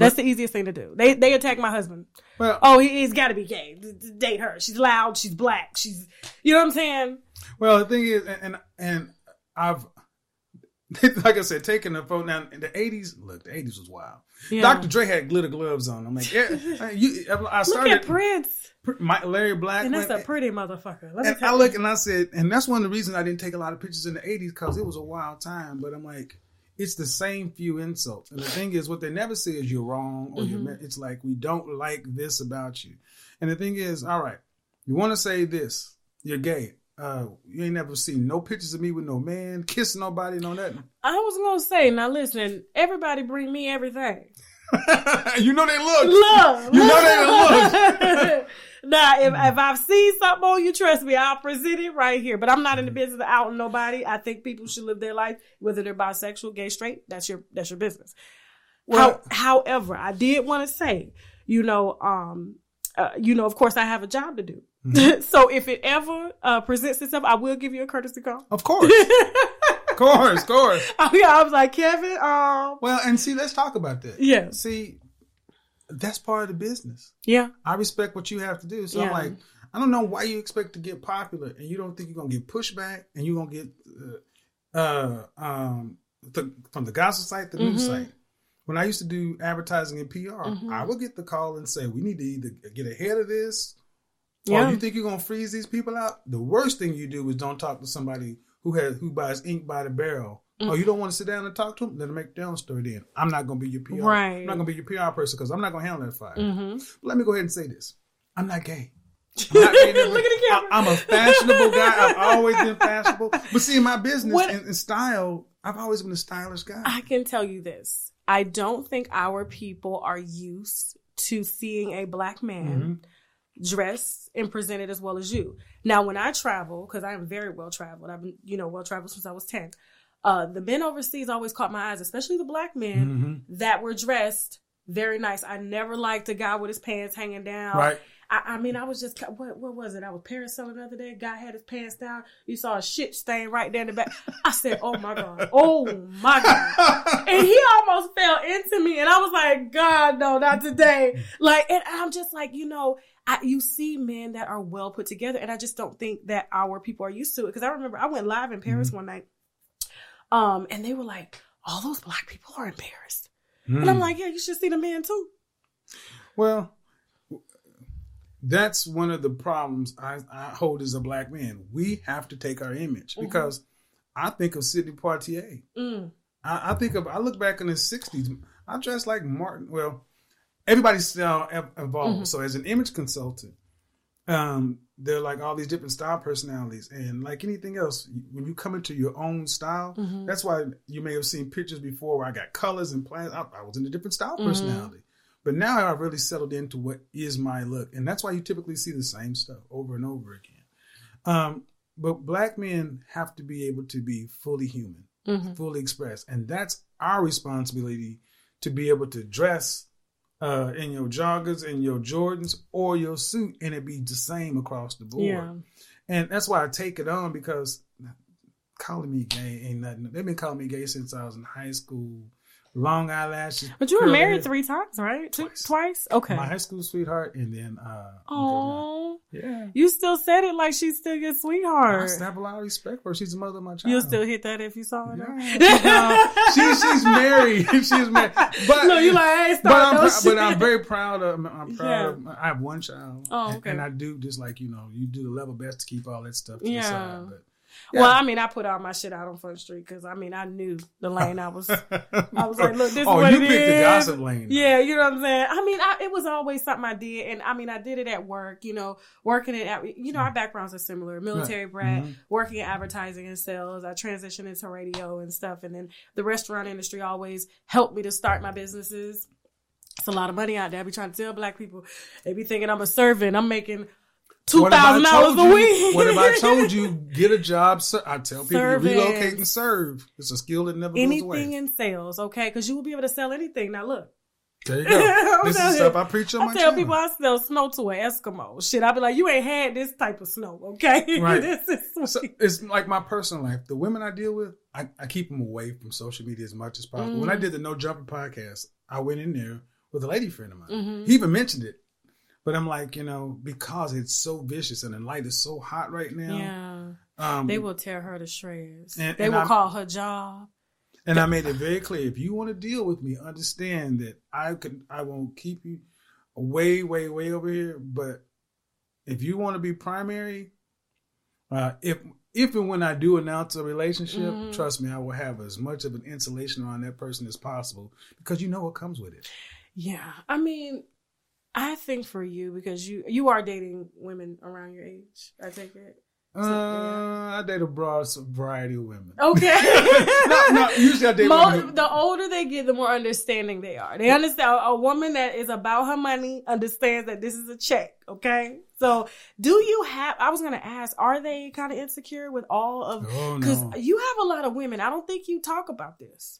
That's the easiest thing to do. They they attack my husband. Well, oh, he, has got to be gay. Date her. She's loud. She's black. She's, you know what I'm saying? Well, the thing is, and and I've like I said, taking the phone now in the '80s. Look, the '80s was wild. Yeah. Dr. Dre had glitter gloves on. I'm like, yeah, you. I started. Look at Prince. My, Larry Black, and that's a pretty motherfucker. and I look and I said, and that's one of the reasons I didn't take a lot of pictures in the '80s because it was a wild time. But I'm like, it's the same few insults. And the thing is, what they never say is you're wrong or mm-hmm. you're. It's like we don't like this about you. And the thing is, all right, you want to say this, you're gay. Uh, you ain't never seen no pictures of me with no man kissing nobody, no nothing. I was gonna say, now listen, everybody bring me everything. you know they look. Look. You know they look. now, if, if I've seen something on you, trust me, I'll present it right here. But I'm not in the business of outing nobody. I think people should live their life, whether they're bisexual, gay, straight. That's your that's your business. Well, How, however, I did want to say, you know, um, uh, you know, of course, I have a job to do. Mm-hmm. so if it ever uh, presents itself, I will give you a courtesy call. Of course. Of course, of course. Oh, yeah, I was like, Kevin, um, Well, and see, let's talk about that. Yeah. See, that's part of the business. yeah, I respect what you have to do. So I'm like, I don't know why you expect to get popular and you don't think you're gonna get pushback and you're gonna get uh, uh um the, from the gospel site, the news Mhm. site. When I used to do advertising and PR, Mhm. I would get the call and say, "We need to either get ahead of this, Yeah. or you think you're gonna freeze these people out." The worst thing you do is don't talk to somebody who has who buys ink by the barrel. Oh, you don't want to sit down and talk to them? Then make their own story. Then I'm not gonna be your PR. Right. I'm not gonna be your PR person because I'm not gonna handle that fire. hmm But let me go ahead and say this. I'm not gay. I'm not gay Look at the camera. I, am a fashionable guy. I've always been fashionable. But see, in my business and, and style, I've always been a stylish guy. I can tell you this. I don't think our people are used to seeing a black man dressed and presented as well as you. Now, when I travel, because I am very well traveled, I've been, you know, well traveled since I was 10. Uh, the men overseas always caught my eyes, especially the black men Mhm. that were dressed very nice. I never liked a guy with his pants hanging down. Right. I, I mean, I was just what what was it? I was parasailing the other day. Guy had his pants down. You saw a shit stain right there in the back. I said, "Oh my god! Oh my god!" And he almost fell into me, and I was like, "God, no, not today!" Like, and I'm just like, you know, I, you see men that are well put together, and I just don't think that our people are used to it. Because I remember I went live in Paris one night, um, and they were like, "All those black people are embarrassed," and I'm Mm. like, "Yeah, you should see the man too." Well, that's one of the problems I, I hold as a black man. We have to take our image Mhm. because I think of Sidney Poitier. Mm. I, I think of I look back in the '60s. I dressed like Martin. Well, everybody's still ev- involved. Mhm. So as an image consultant, um, there are like all these different style personalities, and like anything else, when you come into your own style, Mhm. that's why you may have seen pictures before where I got colors and plans. I, I was in a different style Mhm. personality. But now I've really settled into what is my look, and that's why you typically see the same stuff over and over again. Um, but black men have to be able to be fully human Mhm. fully expressed. And that's our responsibility to be able to dress uh, in your joggers and your Jordans or your suit and it be the same across the board. Yeah. And that's why I take it on because calling me gay ain't nothing. They've been calling me gay since I was in high school. Long eyelashes. But you were married hair. three times, right? Twice. Twice? Okay. My high school sweetheart and then uh Oh, yeah. you still said it like she's still your I sweetheart. still have a lot of respect for her. She's the mother of my child. You'll still hit that if you saw her. Yeah. she, she's married. she's married. But no, you like, hey, but I'm, shit. but I'm very proud of. I'm proud. Yeah. Of, I have one child. Oh, okay. And, I do just like you know, you do the level best to keep all that stuff to the Yeah. side. But Well, I mean, I put all my shit out on Front Street because I mean, I knew the lane I was. I was like, look, this is oh, what you it picked the gossip lane. Yeah, you know what I'm saying. I mean, I, it was always something I did, and I mean, I did it at work. You know, working it at you know, our backgrounds are similar. Military brat, Mhm. working in advertising and sales. I transitioned into radio and stuff, and then the restaurant industry always helped me to start my businesses. It's a lot of money out there. I be trying to tell black people, they be thinking I'm a servant. I'm making two What if I thousand dollars a week. What if I told you get a job? Ser- I tell people to relocate and serve. It's a skill that never goes anything away. in sales, okay? Because you will be able to sell anything. Now look, there you go. this is stuff. I preach on I my tell channel. people I sell snow to an Eskimo. Shit, I be like, you ain't had this type of snow, okay? Right. this is So it's like my personal life. The women I deal with, I, I keep them away from social media as much as possible. When I Mm. did the No Jumper podcast, I went in there with a lady friend of mine. Mhm. He even mentioned it. But I'm like, you know, because it's so vicious and the light is so hot right now. Yeah, Um, they will tear her to shreds. And- they and will I'm- call her job. And I made it very clear: if you want to deal with me, understand that I could, I won't keep you way, way, way over here. But if you want to be primary, uh, if if and when I do announce a relationship, Mhm. trust me, I will have as much of an insulation around that person as possible because you know what comes with it. Yeah, I mean, I think for you because you you are dating women around your age. I take it. Uh, I date a broad variety of women. Okay. no, no, usually I date women. The older they get, the more understanding they are. They understand a woman that is about her money understands that this is a check. Okay. So, do you have? I was gonna ask, are they kind of insecure with all of? Because oh, no. you have a lot of women. I don't think you talk about this.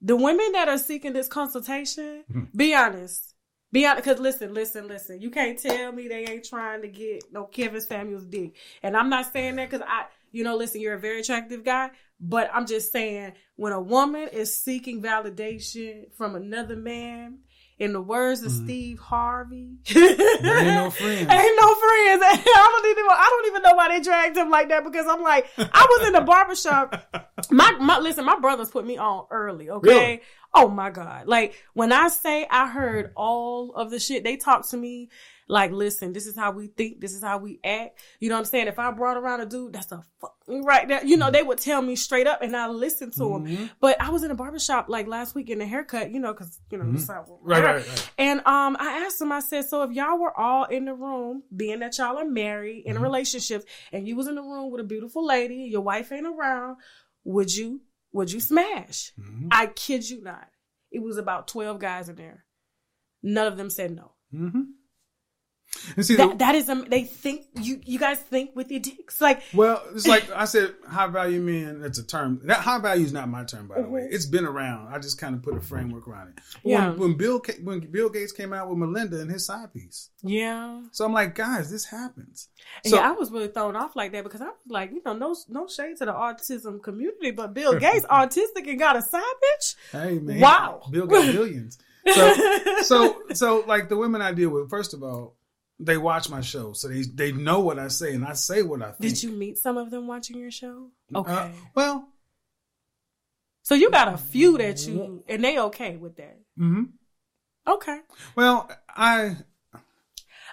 The women that are seeking this consultation, hmm. be honest be honest, because listen, listen, listen. You can't tell me they ain't trying to get no Kevin Samuels dick. And I'm not saying that because I, you know, listen, you're a very attractive guy, but I'm just saying when a woman is seeking validation from another man, in the words of mm-hmm. Steve Harvey, there ain't no friends. ain't no friends. I don't even I don't even know why they dragged him like that because I'm like I was in the barbershop. My my listen, my brothers put me on early. Okay, really? oh my god! Like when I say I heard all of the shit they talked to me like, listen, this is how we think. This is how we act. You know what I'm saying? If I brought around a dude, that's a fucking right there. You know, they would tell me straight up and I listened to mm-hmm. them. But I was in a barbershop like last week in a haircut, you know, cause, you know, mm-hmm. right, right, right, And, um, I asked them, I said, so if y'all were all in the room, being that y'all are married in mm-hmm. a relationship and you was in the room with a beautiful lady, your wife ain't around, would you, would you smash? Mm-hmm. I kid you not. It was about 12 guys in there. None of them said no. Mm-hmm. And see, that, the, that is um, they think you you guys think with your dicks like. Well, it's like I said, high value men. That's a term. That high value is not my term, by the way. Mm-hmm. It's been around. I just kind of put a framework around it. But yeah. When, when, Bill when Bill Gates came out with Melinda and his side piece. Yeah. So I'm like, guys, this happens. So, yeah, I was really thrown off like that because I was like, you know, no no shade to the autism community, but Bill Gates autistic and got a side bitch. Hey man, wow, Bill got billions. So so so like the women I deal with, first of all they watch my show, so they they know what I say, and I say what I think. Did you meet some of them watching your show? Uh, okay. Uh, well, so you got a few that you, and they okay with that. Mm-hmm. Okay. Well, I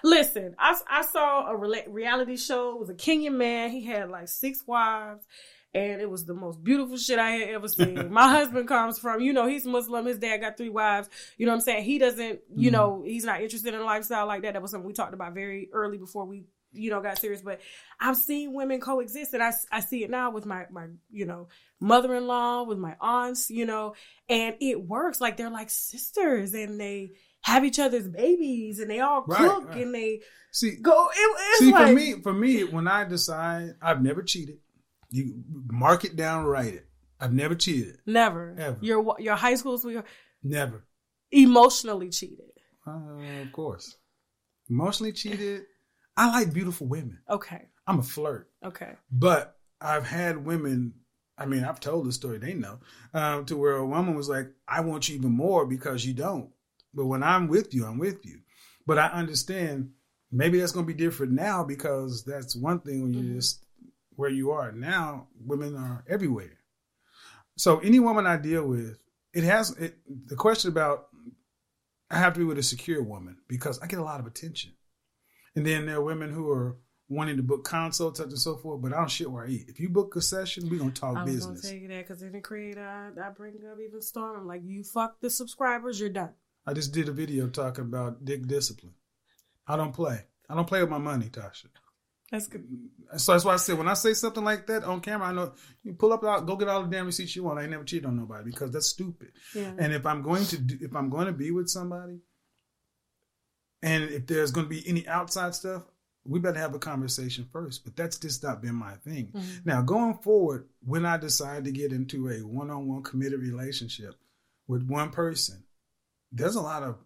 listen. I I saw a reality show. It was a Kenyan man. He had like six wives and it was the most beautiful shit I had ever seen. My husband comes from, you know, he's Muslim. His dad got three wives. You know what I'm saying? He doesn't, you mm know, he's not interested in a lifestyle like that. That was something we talked about very early before we, you know, got serious. But I've seen women coexist, and I, I see it now with my my, you know, mother-in-law, with my aunts, you know, and it works. Like they're like sisters, and they have each other's babies, and they all right, cook, right. and they see go. It, see, like, for me, for me, when I decide, I've never cheated. You mark it down, write it. I've never cheated. Never. Ever. Your your high school sweetheart. Never. Emotionally cheated. Uh, of course. Emotionally cheated. I like beautiful women. Okay. I'm a flirt. Okay. But I've had women. I mean, I've told the story. They know um, to where a woman was like, "I want you even more because you don't." But when I'm with you, I'm with you. But I understand maybe that's going to be different now because that's one thing when you mm-hmm. just where you are now, women are everywhere. So any woman I deal with, it has it, the question about I have to be with a secure woman because I get a lot of attention. And then there are women who are wanting to book consults and so forth, but I don't shit where I eat. If you book a session, we gonna talk I was business. Gonna tell you that because in the creator, I, I, bring up even Storm. I'm like, you fuck the subscribers, you're done. I just did a video talking about dick discipline. I don't play. I don't play with my money, Tasha. That's good. So that's why I said when I say something like that on camera, I know you pull up out, go get all the damn receipts you want. I ain't never cheated on nobody because that's stupid. Yeah. And if I'm going to do, if I'm going to be with somebody, and if there's going to be any outside stuff, we better have a conversation first. But that's just not been my thing. Mm-hmm. Now going forward, when I decide to get into a one-on-one committed relationship with one person, there's a lot of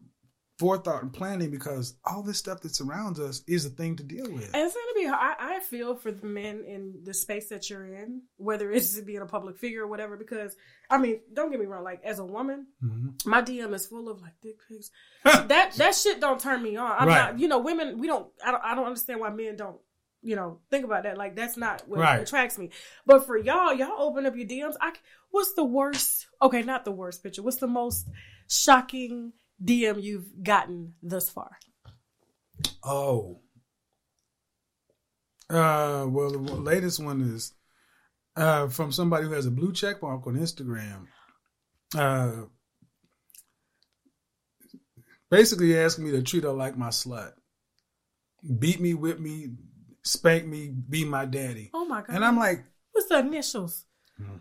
forethought and planning because all this stuff that surrounds us is a thing to deal with. And it's to be hard. I, I feel for the men in the space that you're in, whether it's being a public figure or whatever, because I mean, don't get me wrong. Like as a woman, mm-hmm. my DM is full of like dick pics. that that shit don't turn me on. I'm right. not. You know, women. We don't. I don't. I don't understand why men don't. You know, think about that. Like that's not what right. attracts me. But for y'all, y'all open up your DMs. I. What's the worst? Okay, not the worst picture. What's the most shocking? DM you've gotten thus far? Oh. Uh, well, the latest one is uh, from somebody who has a blue check mark on Instagram. Uh, basically asking me to treat her like my slut. Beat me, whip me, spank me, be my daddy. Oh my god! And I'm like, what's the initials? Hmm.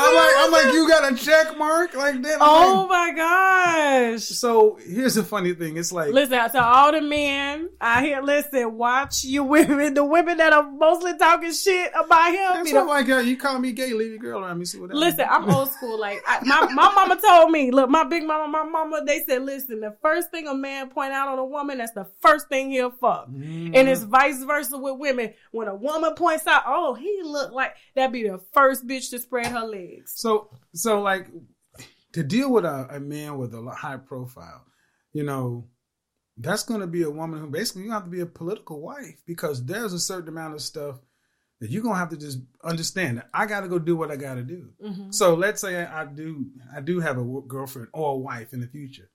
I'm like, I'm like, you got a check mark like that. Oh like, my gosh! So here's the funny thing. It's like, listen to all the men out here. Listen, watch your women. The women that are mostly talking shit about him. That's like, you call me gay, leave your girl around me. See what Listen, I'm old school. Like I, my my mama told me, look, my big mama, my mama, they said, listen, the first thing a man point out on a woman, that's the first thing he'll fuck, mm-hmm. and it's vice versa with women. When a woman points out, oh, he look like that'd be the first bitch to spread her legs. So, so like to deal with a, a man with a high profile, you know, that's going to be a woman who basically you have to be a political wife because there's a certain amount of stuff that you're gonna have to just understand that I got to go do what I got to do. Mm-hmm. So let's say I, do I do have a girlfriend or a wife in the future,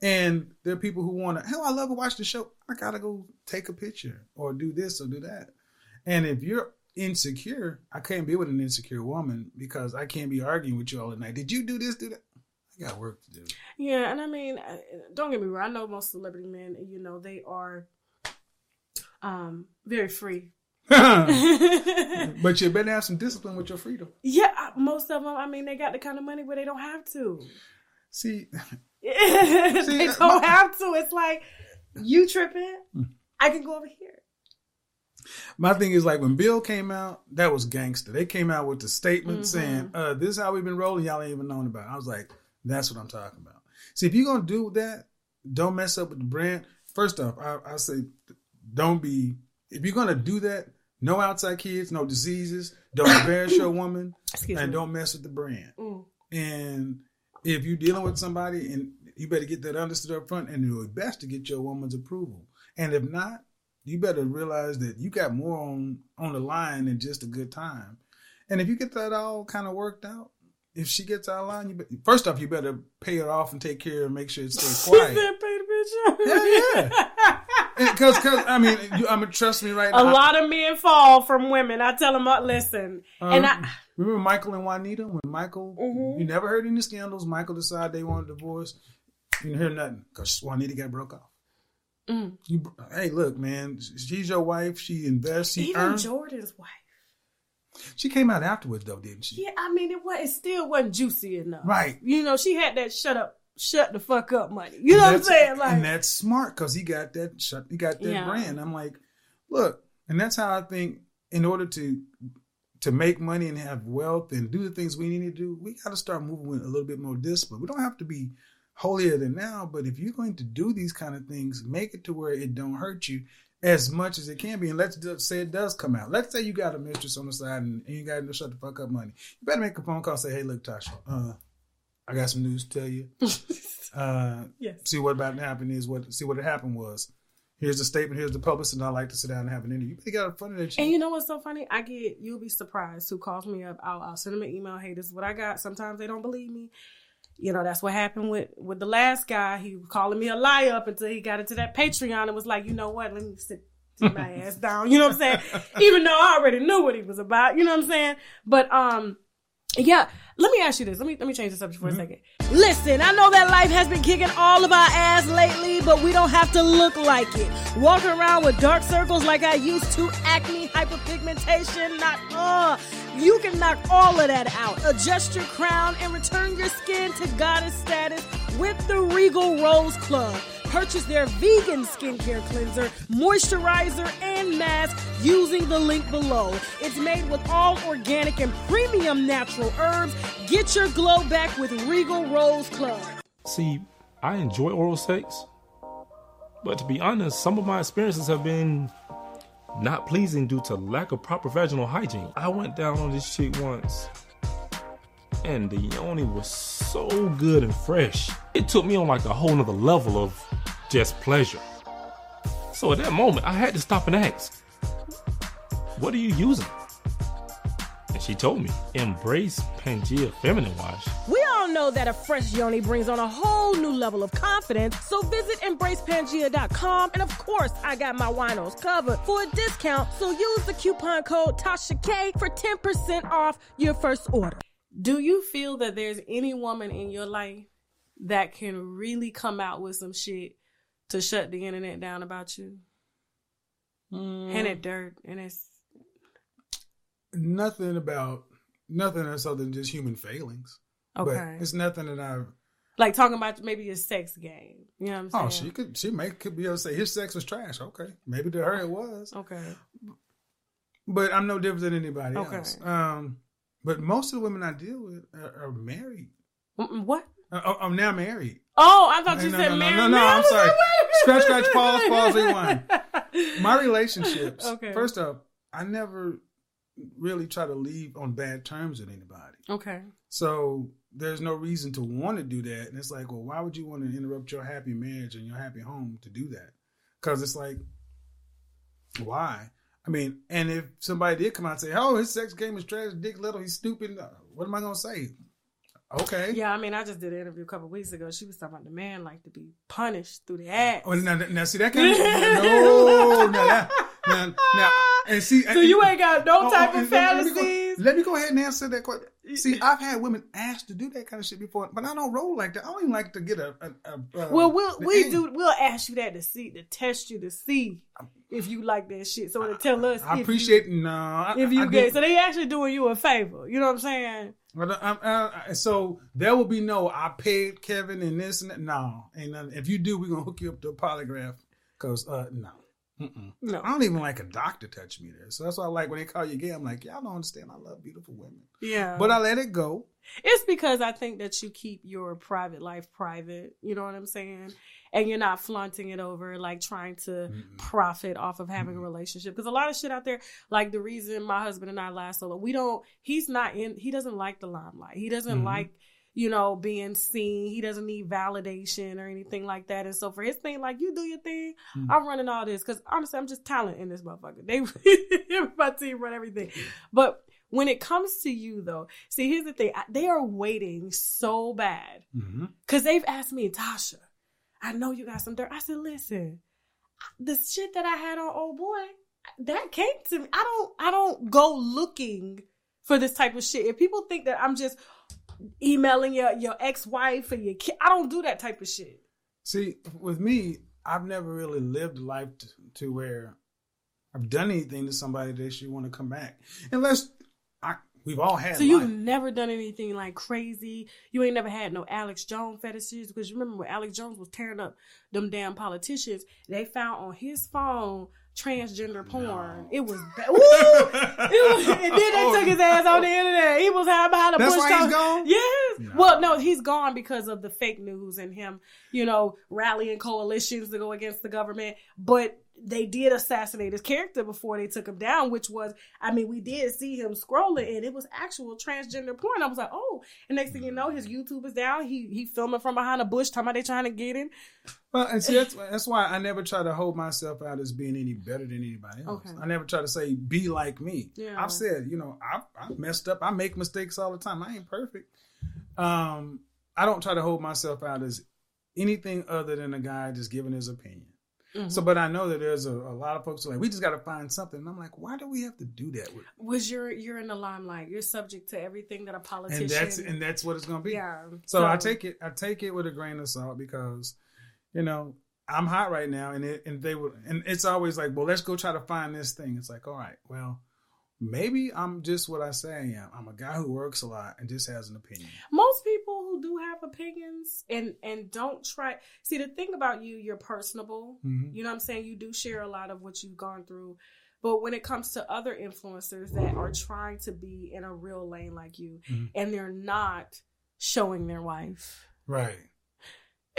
and there are people who want to hell I love to watch the show. I gotta go take a picture or do this or do that. And if you're insecure, I can't be with an insecure woman because I can't be arguing with you all the night. Did you do this? Do that? I got work to do. Yeah, and I mean, don't get me wrong. I know most celebrity men. You know, they are um very free. but you better have some discipline with your freedom. Yeah, most of them. I mean, they got the kind of money where they don't have to. See, see they don't my, have to. It's like you tripping. Hmm. I can go over here. My thing is like when Bill came out, that was gangster. They came out with the statement mm-hmm. saying, uh, "This is how we've been rolling." Y'all ain't even known about. It. I was like, "That's what I'm talking about." See, if you're gonna do that, don't mess up with the brand. First off, I, I say, don't be. If you're gonna do that, no outside kids, no diseases. Don't embarrass your woman, Excuse and me. don't mess with the brand. Mm. And if you're dealing with somebody, and you better get that understood up front, and would be best to get your woman's approval. And if not, you better realize that you got more on on the line than just a good time. And if you get that all kind of worked out, if she gets out of line, you be, first off you better pay her off and take care and make sure it stays quiet. pay the bitch off. Yeah, yeah. Because, because I mean, you, I mean, trust me, right a now. A lot of men fall from women. I tell them, uh, listen, um, and I remember Michael and Juanita when Michael, mm-hmm. you never heard any scandals. Michael decided they wanted a divorce. You didn't hear nothing because Juanita got broke off. Mm. You, hey, look, man, she's your wife. She invests. She Even earns. Jordan's wife. She came out afterwards, though, didn't she? Yeah, I mean, it was it still wasn't juicy enough, right? You know, she had that shut up, shut the fuck up money. You know what I'm saying? Like, and that's smart because he got that shut. He got that yeah. brand. I'm like, look, and that's how I think. In order to to make money and have wealth and do the things we need to do, we got to start moving with a little bit more discipline. We don't have to be holier than now. But if you're going to do these kind of things, make it to where it don't hurt you as much as it can be. And let's just say it does come out. Let's say you got a mistress on the side and, and you got to shut the fuck up money. You better make a phone call and say, hey, look, Tasha, uh, I got some news to tell you. uh, yes. See what about to happen is what, see what happened was. Here's the statement. Here's the publicist, and I like to sit down and have an interview. You got a funny that shit. And you know what's so funny? I get you'll be surprised who calls me up. I'll, I'll send them an email. Hey, this is what I got. Sometimes they don't believe me you know, that's what happened with with the last guy. He was calling me a liar up until he got into that Patreon and was like, you know what, let me sit, my ass down. You know what I'm saying? Even though I already knew what he was about. You know what I'm saying? But um, yeah. Let me ask you this. Let me let me change the subject for mm-hmm. a second. Listen, I know that life has been kicking all of our ass lately, but we don't have to look like it. Walking around with dark circles like I used to, acne, hyperpigmentation, not uh. You can knock all of that out. Adjust your crown and return your skin to goddess status with the Regal Rose Club. Purchase their vegan skincare cleanser, moisturizer, and mask using the link below. It's made with all organic and premium natural herbs. Get your glow back with Regal Rose Club. See, I enjoy oral sex, but to be honest, some of my experiences have been not pleasing due to lack of proper vaginal hygiene. I went down on this chick once and the yoni was so good and fresh. It took me on like a whole nother level of just pleasure. So at that moment, I had to stop and ask, What are you using? And she told me, Embrace Pangea Feminine Wash. We all know that a fresh yoni brings on a whole new level of confidence, so visit embracepangea.com. And of course, I got my winos covered for a discount, so use the coupon code TASHA for 10% off your first order. Do you feel that there's any woman in your life that can really come out with some shit to shut the internet down about you? mm. and it dirt, and it's nothing about nothing else other than just human failings. Okay, but it's nothing that I've like talking about maybe a sex game. You know what I'm oh, saying? Oh, she could she may could be able to say his sex was trash. Okay, maybe to her it was. Okay, but I'm no different than anybody okay. else. Um, but most of the women I deal with are, are married. What? Uh, oh, I'm now married. Oh, I thought you no, said no, married. No, no, no, I'm sorry. scratch, scratch, pause, pause, rewind. My relationships. Okay. First off, I never really try to leave on bad terms with anybody. Okay. So there's no reason to want to do that. And it's like, well, why would you want to interrupt your happy marriage and your happy home to do that? Because it's like, why? I mean, and if somebody did come out and say, "Oh, his sex game is trash, Dick Little, he's stupid," uh, what am I gonna say? Okay. Yeah, I mean, I just did an interview a couple weeks ago. She was talking about the man like to be punished through the ass. Oh, now, now see that kind of no, now, that, now, now, and see. So you ain't got no oh, type oh, of fantasies. Let me, go, let me, go, ahead and answer that question. See, I've had women ask to do that kind of shit before, but I don't roll like that. I don't even like to get a. a, a, a well, we'll we do. We'll ask you that to see to test you to see if you like that shit. So to tell us, I appreciate you, no. If you I, get, so they actually doing you a favor. You know what I'm saying? Well, uh, so there will be no I paid Kevin and this and that. No, ain't nothing. If you do, we're gonna hook you up to a polygraph. Cause uh, no. Mm-mm. No, I don't even like a doctor touch me there. So that's why I like when they call you gay. I'm like, y'all don't understand. I love beautiful women. Yeah, but I let it go. It's because I think that you keep your private life private. You know what I'm saying? And you're not flaunting it over, like trying to Mm-mm. profit off of having Mm-mm. a relationship. Because a lot of shit out there, like the reason my husband and I last so long, we don't. He's not in. He doesn't like the limelight. He doesn't mm-hmm. like you know, being seen. He doesn't need validation or anything like that. And so for his thing, like you do your thing, mm-hmm. I'm running all this because honestly, I'm just talent in this motherfucker. They my team run everything, but when it comes to you, though, see, here's the thing: they are waiting so bad because mm-hmm. they've asked me, Tasha. I know you got some dirt. I said, listen, the shit that I had on old boy, that came to me. I don't, I don't go looking for this type of shit. If people think that I'm just emailing your your ex wife or your kid, I don't do that type of shit. See, with me, I've never really lived life to, to where I've done anything to somebody that should want to come back, unless I We've all had. So you've never done anything like crazy. You ain't never had no Alex Jones fetishes because you remember when Alex Jones was tearing up them damn politicians. They found on his phone transgender porn. No. It was, ba- it was, and then they oh. took his ass on the oh. internet. He was hiding behind a That's bush. Why he's gone? Yes. No. Well, no, he's gone because of the fake news and him, you know, rallying coalitions to go against the government. But they did assassinate his character before they took him down, which was, I mean, we did see him scrolling and it was actual transgender porn. I was like, oh, and next thing you know, his YouTube is down. He he filming from behind a bush, talking about they trying to get him. Well, and see, that's, that's why I never try to hold myself out as being any better than anybody else. Okay. I never try to say, be like me. Yeah. I've said, you know, I've, I've messed up. I make mistakes all the time. I ain't perfect. Um, I don't try to hold myself out as anything other than a guy just giving his opinion. Mm-hmm. So, but I know that there's a, a lot of folks like we just got to find something. And I'm like, why do we have to do that? With was you're you're in the limelight. You're subject to everything that a politician. And that's and that's what it's going to be. Yeah. So, so I take it I take it with a grain of salt because, you know, I'm hot right now, and it and they would and it's always like, well, let's go try to find this thing. It's like, all right, well, maybe I'm just what I say I am. I'm a guy who works a lot and just has an opinion. Most people who do have opinions and and don't try see the thing about you, you're personable. Mm-hmm. You know what I'm saying? You do share a lot of what you've gone through. But when it comes to other influencers that are trying to be in a real lane like you mm-hmm. and they're not showing their wife. Right.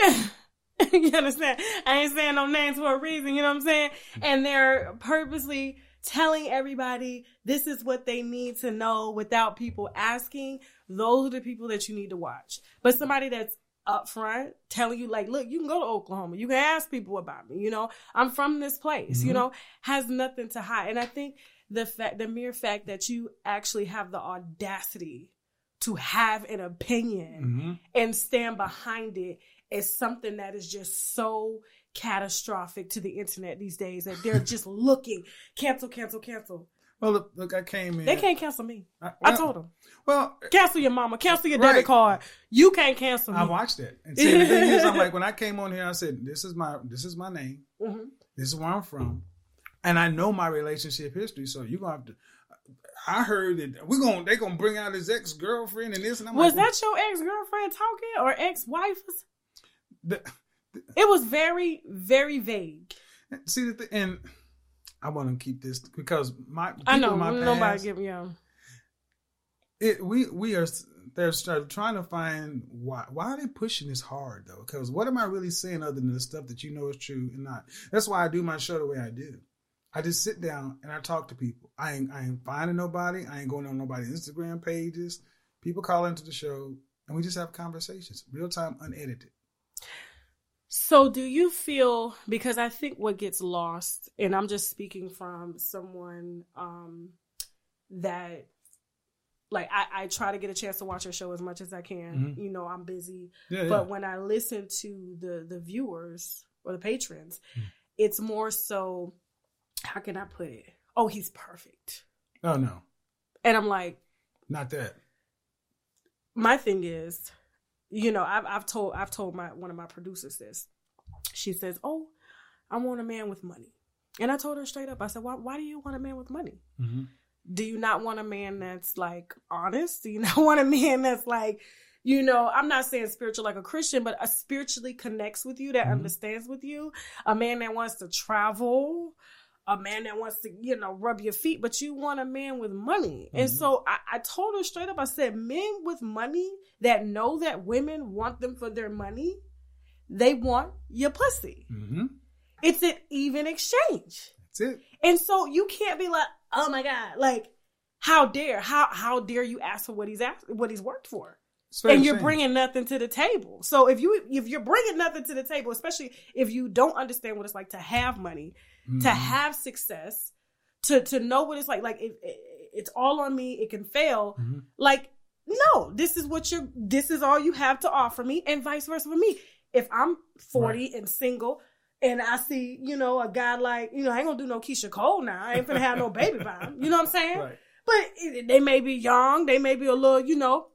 you understand? I ain't saying no names for a reason, you know what I'm saying? And they're purposely telling everybody this is what they need to know without people asking, those are the people that you need to watch. But somebody that's upfront telling you like look you can go to oklahoma you can ask people about me you know i'm from this place mm-hmm. you know has nothing to hide and i think the fact the mere fact that you actually have the audacity to have an opinion mm-hmm. and stand behind it is something that is just so catastrophic to the internet these days that they're just looking cancel, cancel, cancel. Well, look, look, I came in. They can't cancel me. I, well, I told them. Well, cancel your mama, cancel your right. debit card. You can't cancel me. I watched it. And see, the thing is, I'm like, when I came on here, I said, "This is my, this is my name. Mm-hmm. This is where I'm from. and I know my relationship history, so you're gonna have to. I heard that we're gonna they're gonna bring out his ex girlfriend and this and I'm was like, that your ex girlfriend talking or ex wife? It was very very vague. See the thing, and I want to keep this because my I know my nobody past, give me It we we are they're trying to find why why are they pushing this hard though? Because what am I really saying other than the stuff that you know is true and not? That's why I do my show the way I do. I just sit down and I talk to people. I ain't I ain't finding nobody. I ain't going on nobody's Instagram pages. People call into the show and we just have conversations, real time, unedited. So, do you feel because I think what gets lost, and I'm just speaking from someone um, that like I, I try to get a chance to watch your show as much as I can. Mm-hmm. You know, I'm busy, yeah, but yeah. when I listen to the the viewers or the patrons, mm-hmm. it's more so. How can I put it? Oh, he's perfect. Oh no, and I'm like, not that. My thing is, you know, I've I've told I've told my one of my producers this. She says, "Oh, I want a man with money," and I told her straight up. I said, "Why? Why do you want a man with money?" Mm-hmm do you not want a man that's like honest? Do you not want a man that's like, you know, I'm not saying spiritual like a Christian, but a spiritually connects with you, that mm-hmm. understands with you, a man that wants to travel, a man that wants to, you know, rub your feet, but you want a man with money. Mm-hmm. And so I, I told her straight up, I said, men with money that know that women want them for their money, they want your pussy. Mm-hmm. It's an even exchange. That's it. And so you can't be like, oh my god, like how dare how how dare you ask for what he's asked what he's worked for? And you're bringing nothing to the table. So if you if you're bringing nothing to the table, especially if you don't understand what it's like to have money, mm-hmm. to have success, to to know what it's like, like if it's all on me, it can fail. Mm-hmm. Like no, this is what you're. This is all you have to offer me, and vice versa for me. If I'm 40 right. and single, and I see, you know, a guy like, you know, I ain't gonna do no Keyshia Cole now. I ain't gonna have no baby by him. You know what I'm saying? Right. But they may be young. They may be a little, you know,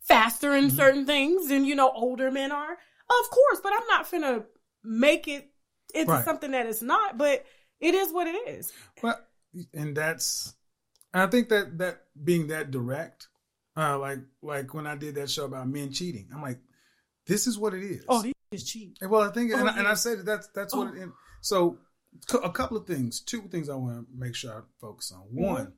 faster in mm-hmm. certain things than, you know, older men are. Of course, but I'm not gonna make it into right. something that it's not, but it is what it is. Well, and that's, I think that, that being that direct, uh, like, like when I did that show about men cheating, I'm like, this is what it is. Oh, these is cheap. Well, I think, oh, and, yeah. I, and, I, said that that's that's oh. what. It, so, a couple of things, two things I want to make sure I focus on. Mm-hmm. One,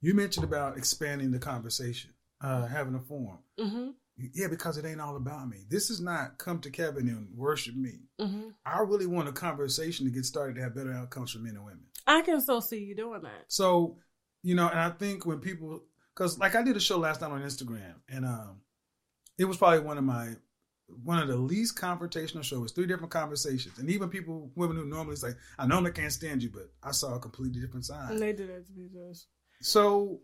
you mentioned about expanding the conversation, uh, having a forum. Mm-hmm. Yeah, because it ain't all about me. This is not come to Kevin and worship me. Mm-hmm. I really want a conversation to get started to have better outcomes for men and women. I can so see you doing that. So, you know, and I think when people, because like I did a show last night on Instagram, and um, it was probably one of my one of the least confrontational shows. Three different conversations, and even people, women who normally say, "I normally can't stand you," but I saw a completely different side. And they did that to me, Josh. So,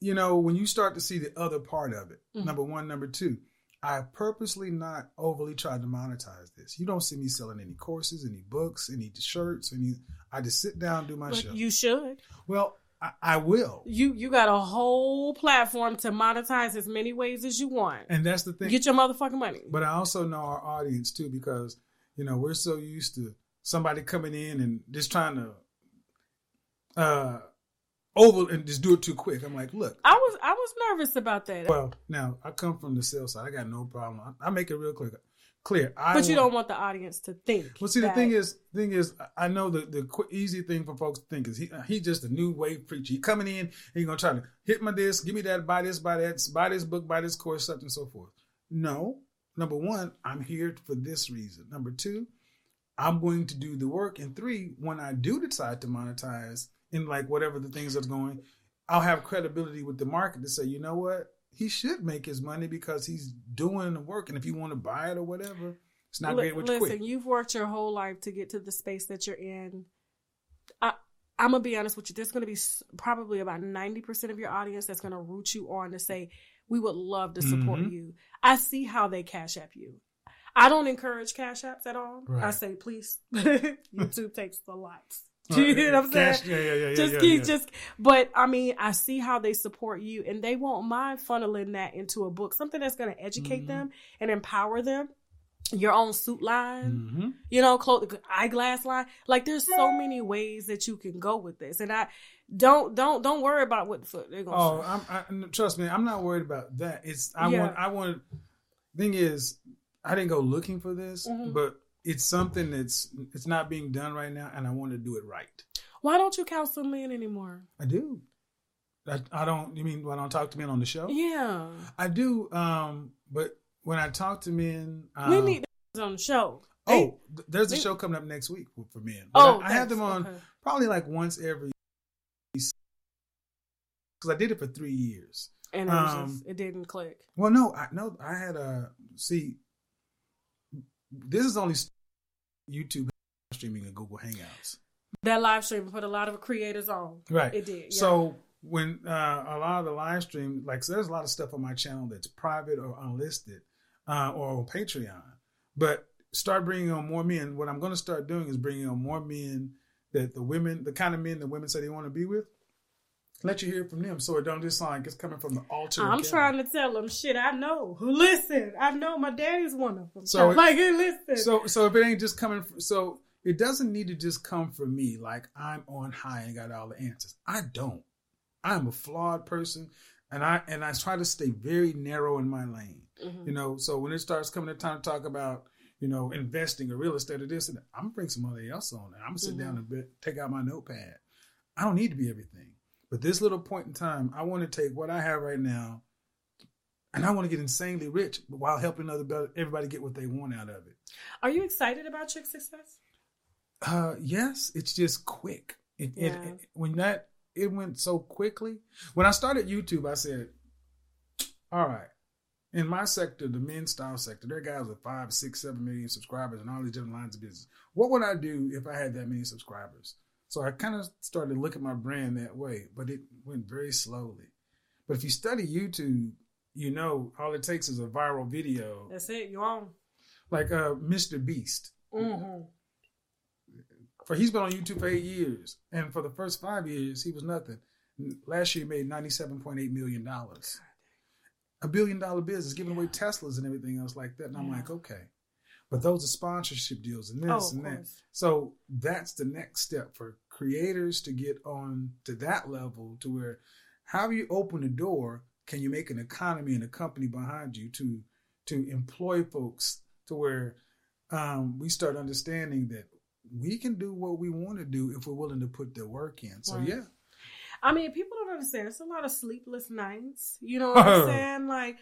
you know, when you start to see the other part of it, mm-hmm. number one, number two, I purposely not overly tried to monetize this. You don't see me selling any courses, any books, any shirts, any. I just sit down, do my but show. You should. Well, I, I, will. You you got a whole platform to monetize as many ways as you want. And that's the thing. Get your motherfucking money. But I also know our audience too because you know we're so used to somebody coming in and just trying to uh over and just do it too quick. I'm like, look. I was I was nervous about that. Well, now I come from the sales side. I got no problem. I, I make it real quick, clear. I but you want, don't want the audience to think. Well, see, the thing is, thing is, I know the the quick, easy thing for folks to think is he he just a new wave preacher. He coming in, he gonna try to hit my this, give me that, buy this, buy that, buy this book, buy this course, such and so forth. No, number one, I'm here for this reason. Number two, I'm going to do the work. And three, when I do decide to monetize in like whatever the things that's going, I'll have credibility with the market to say, you know what, he should make his money because he's doing the work. And if you want to buy it or whatever, it's not L- great. Listen, quit. you've worked your whole life to get to the space that you're in. I, I'm gonna be honest with you. There's gonna be probably about ninety percent of your audience that's gonna root you on to say, "We would love to support mm-hmm. you." I see how they cash app you. I don't encourage cash apps at all. Right. I say, please, YouTube takes the lots. you know what I'm saying? yeah, yeah, yeah, just yeah, keep, yeah. just. But I mean, I see how they support you, and they won't mind funneling that into a book, something that's going to educate mm-hmm. them and empower them. your own suit line, mm-hmm. you know, clothes, eyeglass line. Like there's so many ways that you can go with this, and I don't don't don't worry about what the foot they're gonna. Oh, I'm, I, trust me, I'm not worried about that. It's I yeah. want I want. Thing is, I didn't go looking for this, mm-hmm. but it's something that's it's not being done right now, and I want to do it right. Why don't you counsel men anymore? I do. I, I don't. You mean when I talk to men on the show? Yeah, I do. Um, but when I talk to men, um, we need on the show. Oh, they, there's a they, show coming up next week for men. But oh, I, I have them on okay. probably like once every because I did it for three years. And it, um, just, it didn't click. Well, no, I no, I had a see. This is only YouTube streaming and Google Hangouts. That live stream put a lot of creators on. Right. It did. Yeah. So when uh, a lot of the live stream, like so there's a lot of stuff on my channel that's private or unlisted, uh, or on Patreon. But start bringing on more men. What I'm going to start doing is bringing on more men that the women, the kind of men that women say they want to be with. Let you hear from them, so it don't just sound like it's coming from the altar. I'm trying to tell them shit. I know. Who listen, I know my daddy's one of them. So like, hey, listen. So so if it ain't just coming, from, so it doesn't need to just come from me. Like I'm on high and got all the answers. I don't. I'm a flawed person, and I and I try to stay very narrow in my lane. Mm-hmm. You know, so when it starts coming to time to talk about you know investing or real estate or this, and I'm gonna bring somebody else on, and I'm gonna sit mm-hmm. down and bit, take out my notepad. I don't need to be everything, but this little point in time, I want to take what I have right now, and I want to get insanely rich while helping other everybody get what they want out of it. Are you excited about Chick Success? Uh, yes, it's just quick. It, yeah. it, it, when that it went so quickly. When I started YouTube, I said, "All right, in my sector, the men's style sector, there are guys with five, six, seven million subscribers and all these different lines of business. What would I do if I had that many subscribers? So I kind of started to look at my brand that way, but it went very slowly. But if you study YouTube, you know all it takes is a viral video. That's it. You on? Like uh, Mr. Beast. Mm-hmm. For he's been on YouTube for eight years, and for the first five years, he was nothing. Last year, he made ninety-seven point eight million dollars a billion dollar business, giving yeah. away Teslas and everything else like that. And I'm like, okay. But those are sponsorship deals and this oh, and that. So that's the next step for creators to get on to that level to where how you open the door, can you make an economy and a company behind you to to employ folks to where um, we start understanding that we can do what we want to do if we're willing to put the work in. So right. yeah, I mean, people don't understand. It's a lot of sleepless nights. You know what I'm saying? Like,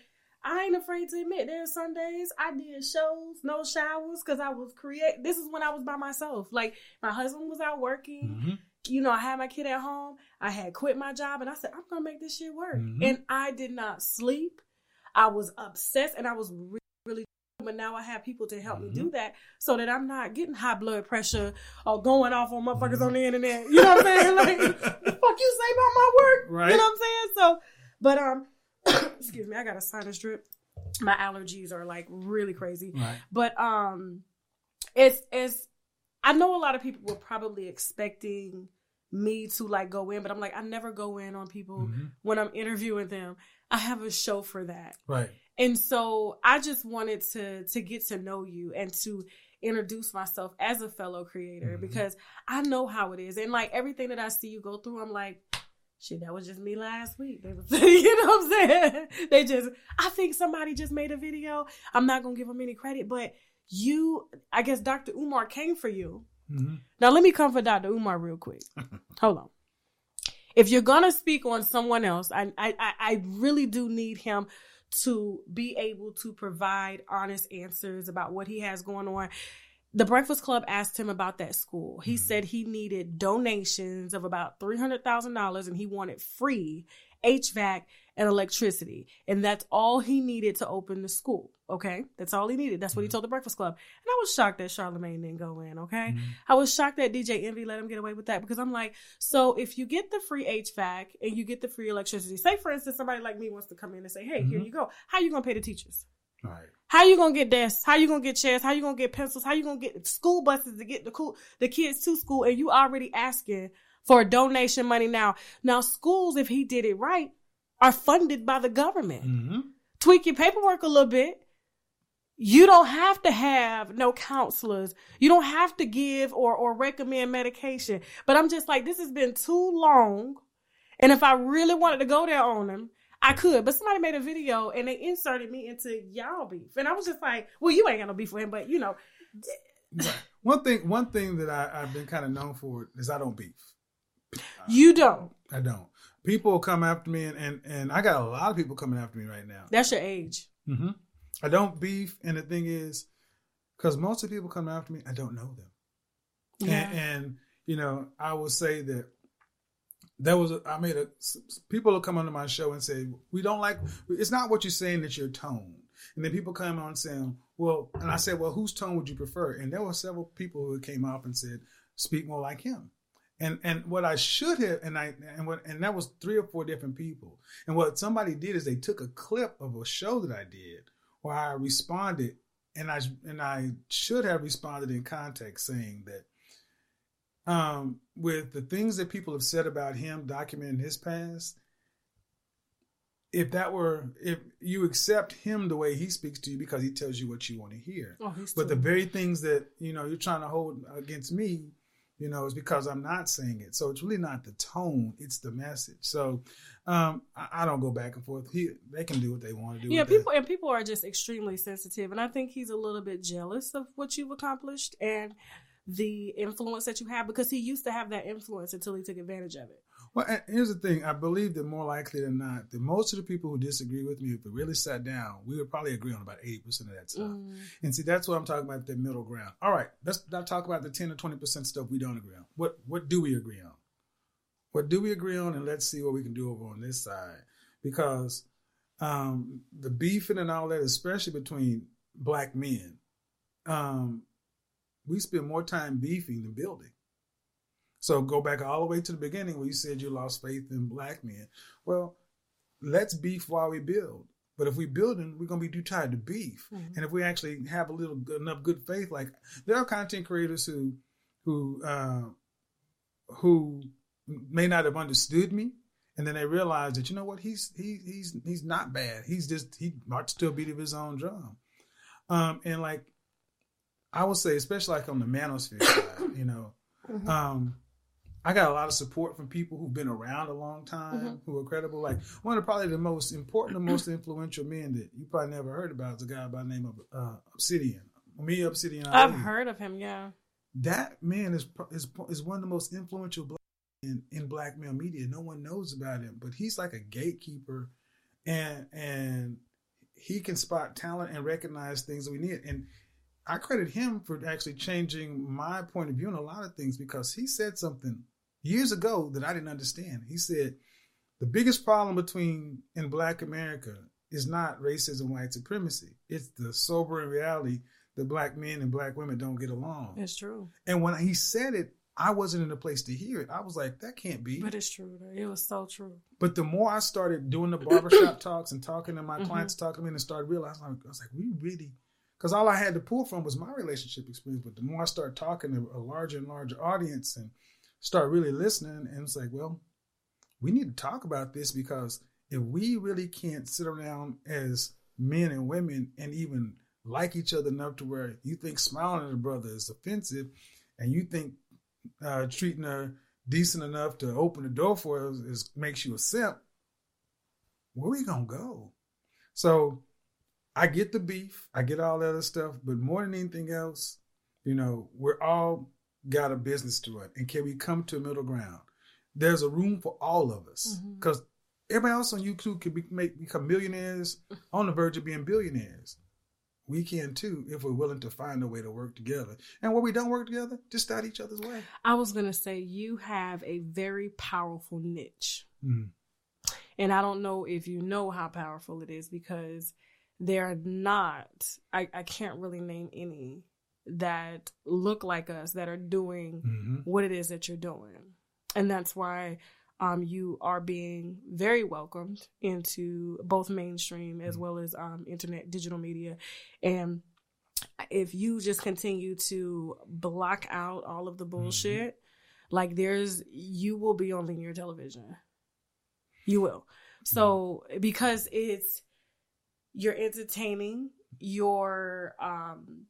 I ain't afraid to admit there's days I did shows, no showers, because I was create. This is when I was by myself. Like my husband was out working. Mm-hmm. You know, I had my kid at home. I had quit my job, and I said, I'm gonna make this shit work. Mm-hmm. And I did not sleep. I was obsessed, and I was really, really but now I have people to help mm-hmm. me do that so that I'm not getting high blood pressure or going off on motherfuckers mm-hmm. on the internet. You know what I'm saying? Like, the fuck you say about my work? Right. You know what I'm saying? So, but um, excuse me, I got a sinus drip. My allergies are like really crazy. Right. But um, it's it's. I know a lot of people were probably expecting me to like go in, but I'm like, I never go in on people mm-hmm. when I'm interviewing them. I have a show for that. Right. And so I just wanted to to get to know you and to introduce myself as a fellow creator mm-hmm. because I know how it is. And like everything that I see you go through, I'm like, shit, that was just me last week. They was, you know what I'm saying? They just, I think somebody just made a video. I'm not gonna give them any credit, but you, I guess Dr. Umar came for you. Mm-hmm. Now let me come for Dr. Umar real quick. Hold on. If you're gonna speak on someone else, I, I, I really do need him to be able to provide honest answers about what he has going on. The Breakfast Club asked him about that school. He mm-hmm. said he needed donations of about $300,000 and he wanted free HVAC and electricity. And that's all he needed to open the school. Okay. That's all he needed. That's what mm-hmm. he told the Breakfast Club. And I was shocked that Charlemagne didn't go in. Okay. Mm-hmm. I was shocked that DJ Envy let him get away with that because I'm like, so if you get the free HVAC and you get the free electricity, say for instance, somebody like me wants to come in and say, Hey, mm-hmm. here you go. How are you going to pay the teachers? Right. How you gonna get desks? How you gonna get chairs? How you gonna get pencils? How you gonna get school buses to get the cool the kids to school? And you already asking for donation money now. Now schools, if he did it right, are funded by the government. Mm-hmm. Tweak your paperwork a little bit you don't have to have no counselors. You don't have to give or, or recommend medication. But I'm just like, this has been too long. And if I really wanted to go there on them, I could. But somebody made a video and they inserted me into y'all beef. And I was just like, well, you ain't got no beef with him, but you know. one thing one thing that I, I've been kind of known for is I don't beef. You don't. I don't. People come after me and, and, and I got a lot of people coming after me right now. That's your age. Mm-hmm. I don't beef, and the thing is, because most of the people come after me, I don't know them. Yeah. And, and you know, I will say that there was I made a people will come onto my show and say we don't like it's not what you're saying it's your tone. And then people come on saying well and I said well whose tone would you prefer? And there were several people who came up and said speak more like him. And and what I should have and I and what and that was three or four different people. And what somebody did is they took a clip of a show that I did where I responded, and I and I should have responded in context saying that um, with the things that people have said about him documenting his past, if that were if you accept him the way he speaks to you because he tells you what you want to hear, oh, but the very things that you know you're trying to hold against me, you know, is because I'm not saying it. So it's really not the tone; it's the message. So um, I, I, don't go back and forth. He, they can do what they want to do. Yeah, people that. and people are just extremely sensitive, and I think he's a little bit jealous of what you've accomplished and the influence that you have because he used to have that influence until he took advantage of it. Well, here's the thing. I believe that more likely than not, that most of the people who disagree with me, if we really sat down, we would probably agree on about 80% of that stuff. Mm. And see, that's what I'm talking about, the middle ground. All right, let's not talk about the 10 or 20% stuff we don't agree on. What What do we agree on? What do we agree on? And let's see what we can do over on this side. Because um, the beefing and all that, especially between black men, um, we spend more time beefing than building. So go back all the way to the beginning where you said you lost faith in black men. Well, let's beef while we build. But if we building, we're gonna be too tired to beef. Mm-hmm. And if we actually have a little good, enough good faith, like there are content creators who who uh, who may not have understood me, and then they realize that you know what he's he, he's he's not bad. He's just he might still beat of his own drum. Um, and like I would say, especially like on the manosphere side, you know, mm-hmm. um, I got a lot of support from people who've been around a long time, mm-hmm. who are credible. Like one of probably the most important, the most influential men that you probably never heard about is a guy by the name of uh, Obsidian. Me, Obsidian. I've heard of him. Yeah, that man is is is one of the most influential black in, in black male media. No one knows about him, but he's like a gatekeeper, and and he can spot talent and recognize things that we need. And I credit him for actually changing my point of view on a lot of things because he said something years ago that I didn't understand. He said the biggest problem between in Black America is not racism, white supremacy. It's the sobering reality that black men and black women don't get along. It's true. And when he said it, I wasn't in a place to hear it. I was like, that can't be. But it's true. Though. It was so true. But the more I started doing the barbershop talks and talking to my mm-hmm. clients, talking to me, and started realizing, I was like, we really, because all I had to pull from was my relationship experience. But the more I start talking to a larger and larger audience and start really listening, and it's like, well, we need to talk about this because if we really can't sit around as men and women and even like each other enough to where you think smiling at a brother is offensive and you think uh, treating her decent enough to open the door for her is, is makes you a simp, where we gonna go? So I get the beef, I get all that other stuff, but more than anything else, you know, we're all got a business to run, and can we come to a middle ground? There's a room for all of us because mm-hmm. everybody else on YouTube can be, make become millionaires on the verge of being billionaires we can too if we're willing to find a way to work together. And where we don't work together, just out each other's way. I was going to say, you have a very powerful niche. Mm. And I don't know if you know how powerful it is because there are not, I, I can't really name any that look like us that are doing mm-hmm. what it is that you're doing. And that's why um, you are being very welcomed into both mainstream as mm-hmm. well as um, internet digital media. And if you just continue to block out all of the mm-hmm. bullshit, mm-hmm. like there's, you will be on linear television. You will. So because it's, you're entertaining you're um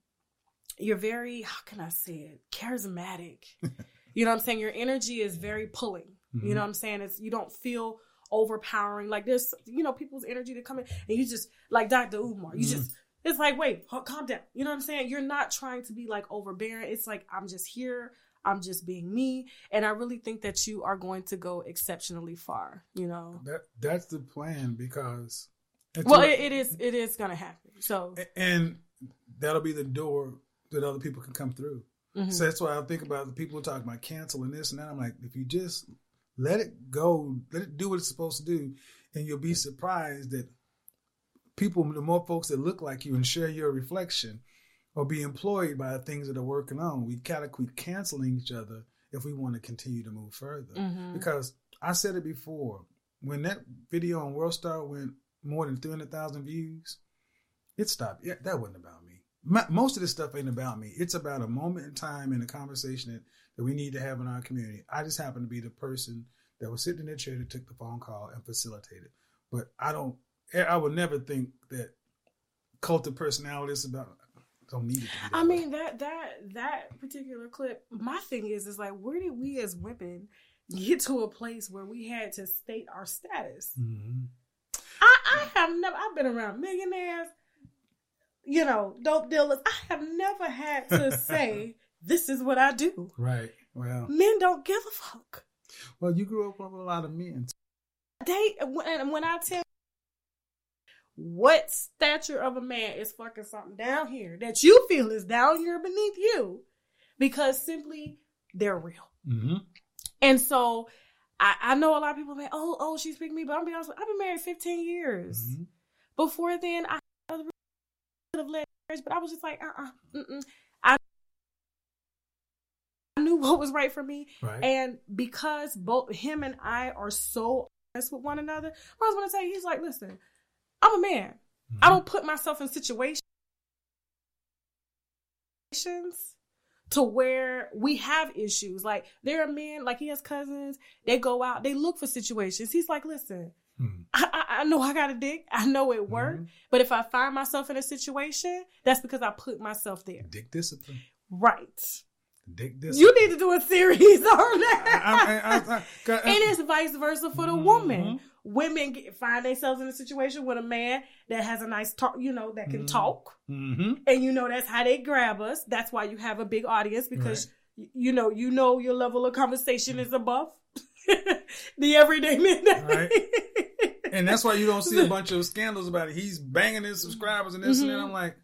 you're very how can I say it charismatic. you know what I'm saying? Your energy is very pulling. Mm-hmm. You know what I'm saying? It's you don't feel overpowering. Like there's you know people's energy to come in and you just like Dr. Umar. You mm-hmm. just it's like wait, calm down. You know what I'm saying? You're not trying to be like overbearing. It's like I'm just here. I'm just being me, and I really think that you are going to go exceptionally far. You know that that's the plan because well, it, it is it is going to happen. So and that'll be the door that other people can come through. Mm-hmm. So that's why I think about the people talking about canceling this and that. I'm like, if you just let it go, let it do what it's supposed to do, and you'll be surprised that people, the more folks that look like you and share your reflection, or be employed by the things that are working on. We gotta quit canceling each other if we want to continue to move further. Mm-hmm. Because I said it before, when that video on World Star went more than 300,000 views, it stopped. Yeah, that wasn't about me. My, most of this stuff ain't about me. It's about a moment in time in a conversation that, that we need to have in our community. I just happen to be the person that was sitting in their chair that took the phone call and facilitated. But I don't, I would never think that cult of personality is about, don't need it. I mean that that that particular clip. My thing is, is like, where did we as women get to a place where we had to state our status? Mm-hmm. I, I have never. I've been around millionaires, you know, dope dealers. I have never had to say this is what I do. Right. Well, men don't give a fuck. Well, you grew up with a lot of men. They when when I tell what stature of a man is fucking something down here that you feel is down here beneath you, because simply they're real. Mm-hmm. And so I, I know a lot of people say, "Oh, oh, she's picking me," but I'm be honest, I've been married 15 years. Mm-hmm. Before then, I could have led marriage, but I was just like, uh, uh-uh, I knew what was right for me, right. and because both him and I are so honest with one another, I was going to say, he's like, listen, I'm a man. Mm-hmm. I don't put myself in situations to where we have issues. Like there are men, like he has cousins, they go out, they look for situations. He's like, listen, mm-hmm. I, I, know I got a dick. I know it worked. Mm-hmm. But if I find myself in a situation, that's because I put myself there. Dick discipline. Right. Dick discipline. You need to do a series on that. I, and it's vice versa for the mm-hmm. woman women get, find themselves in a situation with a man that has a nice talk, you know, that can mm-hmm. talk. Mm-hmm. And you know, that's how they grab us. That's why you have a big audience because, right. you know, you know your level of conversation is above the everyday man. Right. and that's why you don't see a bunch of scandals about it. He's banging his subscribers and this mm-hmm. and that. Mm-hmm. I'm like,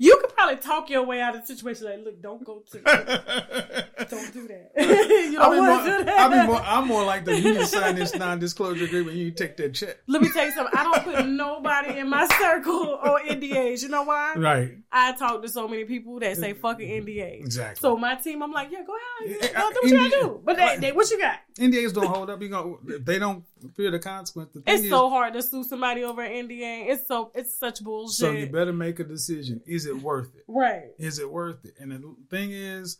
you could probably talk your way out of the situation. Like, look, don't go to, don't do that. you don't want to do that. I more, I'm more like the you sign this non-disclosure agreement. You take that check. Let me tell you something. I don't put nobody in my circle on NDAs. You know why? Right. I talk to so many people that say fucking NDAs. Exactly. So my team, I'm like, yeah, go ahead, go do what you gotta do. But they, they, what you got? NDAs don't hold up. You go. They don't fear the consequence. The it's is, so hard to sue somebody over an NDA. It's so it's such bullshit. So you better make a decision. Is it worth it? Right. Is it worth it? And the thing is,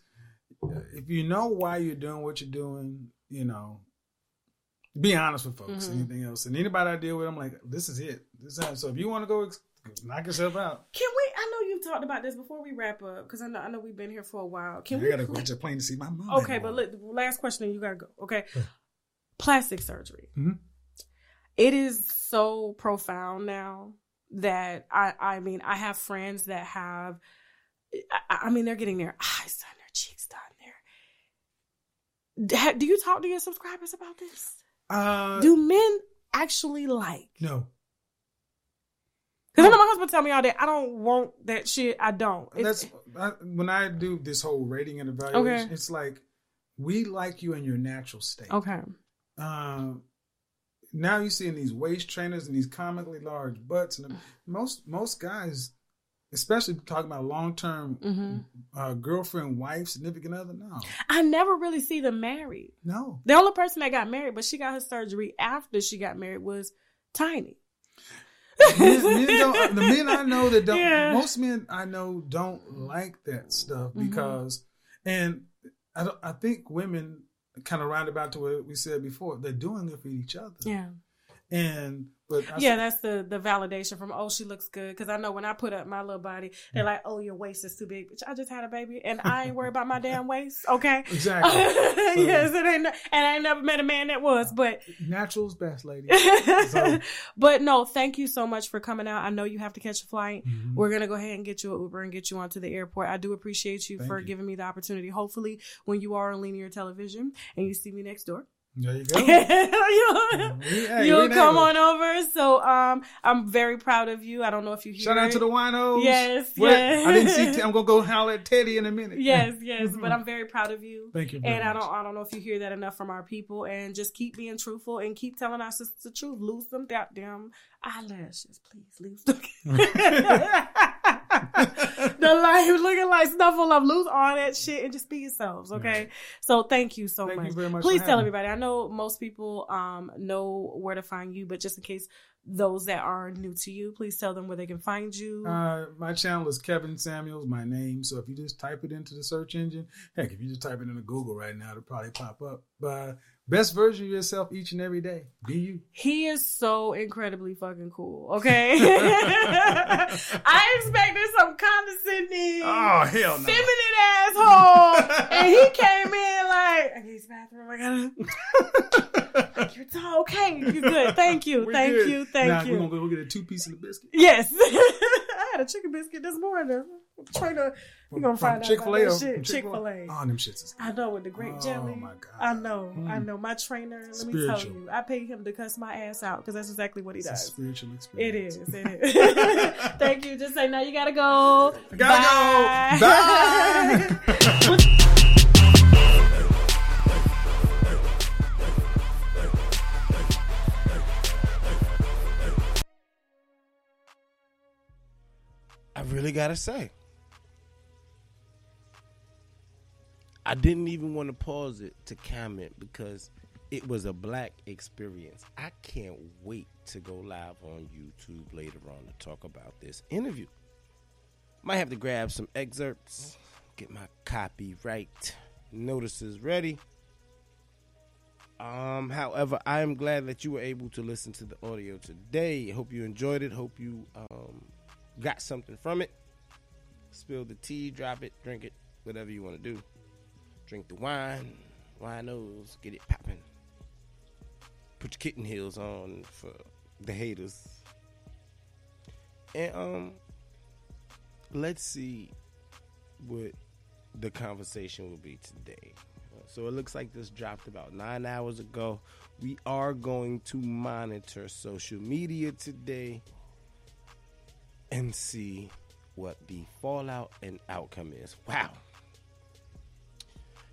if you know why you're doing what you're doing, you know, be honest with folks. Mm-hmm. Anything else, and anybody I deal with, I'm like, this is it. This is so. If you want to go, knock yourself out. Can we? I know you've talked about this before we wrap up because I know I know we've been here for a while. Can I we? I gotta go to plane to see my mom. Okay, but look, last question, you gotta go. Okay, plastic surgery. Mm-hmm. It is so profound now that I I mean I have friends that have I, I mean they're getting their eyes done, their cheeks done. There. Do you talk to your subscribers about this? Uh, Do men actually like? No. Because I know my husband tell me all that I don't want that shit. I don't. It's, That's I, when I do this whole rating and evaluation. Okay. It's like we like you in your natural state. Okay. Um, now you're seeing these waist trainers and these comically large butts, and most most guys, especially talking about long term mm-hmm. uh, girlfriend, wife, significant other. No, I never really see them married. No, the only person that got married, but she got her surgery after she got married, was Tiny. Men, men the men I know that don't, yeah. most men I know don't like that stuff mm-hmm. because, mm-hmm. and I, I think women kind of roundabout to what we said before. They're doing it for each other. Yeah. And but I yeah, that's the the validation from oh she looks good because I know when I put up my little body they're like oh your waist is too big. Bitch, I just had a baby and I ain't worried about my damn waist. Okay, exactly. yes, it ain't, and I ain't never met a man that was. But natural's best, lady. So. but no, thank you so much for coming out. I know you have to catch a flight. Mm-hmm. We're gonna go ahead and get you an Uber and get you onto the airport. I do appreciate you thank for you. giving me the opportunity. Hopefully, when you are on linear television and you see me next door there you go. you'll, hey, you'll come on over. So um, I'm very proud of you. I don't know if you hear Shout out it. to the winos. Yes, what? yes. I didn't see. I'm gonna go holler at Teddy in a minute. Yes, yes. Mm-hmm. But I'm very proud of you. Thank you. and I don't. I don't know if you hear that enough from our people. And just keep being truthful and keep telling our sisters the truth. Lose them goddamn eyelashes, please. Lose them. The life looking like Snuffleupagus lose all that shit and just be yourselves, okay? So thank you so thank much. You very much. Please tell everybody. I know most people um know where to find you, but just in case those that are new to you, please tell them where they can find you. Uh, my channel is Kevin Samuels, my name. So if you just type it into the search engine, heck, if you just type it into Google right now, it'll probably pop up. But Best version of yourself each and every day. Be you. He is so incredibly fucking cool. Okay. I expected some condescending, oh hell no, feminine asshole, and he came in like, I need bathroom. I gotta. You're tall. Okay, you're good. Thank you. We're Thank good. you. Thank now, you. We're gonna go get a two piece of the biscuit. Yes. I had a chicken biscuit this morning. Trying to we're gonna find Chick Fil A. Chick Fil A. Oh, them shits is. Good. I know with the grape oh, jelly. my god. I know. Mm. I know. My trainer. Let Spiritual. me tell you, I paid him to cuss my ass out because that's exactly what he it's does. spiritual experience. It is. It is. Thank you. Just say now. You gotta go. I gotta Bye. go. Bye. I really gotta say. I didn't even want to pause it to comment because it was a black experience. I can't wait to go live on YouTube later on to talk about this interview. Might have to grab some excerpts, get my copyright notices ready. Um, however, I am glad that you were able to listen to the audio today. Hope you enjoyed it. Hope you um, got something from it. Spill the tea, drop it, drink it, whatever you want to do. Drink the wine, winos, get it popping. Put your kitten heels on for the haters. And um let's see what the conversation will be today. So it looks like this dropped about nine hours ago. We are going to monitor social media today and see what the fallout and outcome is. Wow.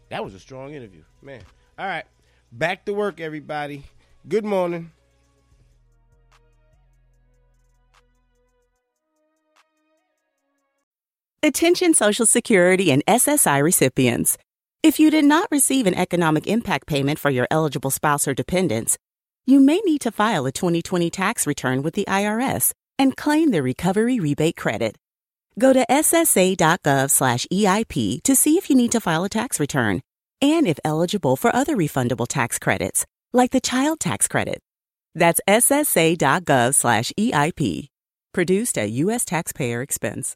That was a strong interview, man. All right, back to work, everybody. Good morning. Attention Social Security and SSI recipients. If you did not receive an economic impact payment for your eligible spouse or dependents, you may need to file a 2020 tax return with the IRS and claim the recovery rebate credit. Go to ssa.gov/eip to see if you need to file a tax return and if eligible for other refundable tax credits, like the child tax credit. That's ssa.gov/eip. Produced at U.S. taxpayer expense.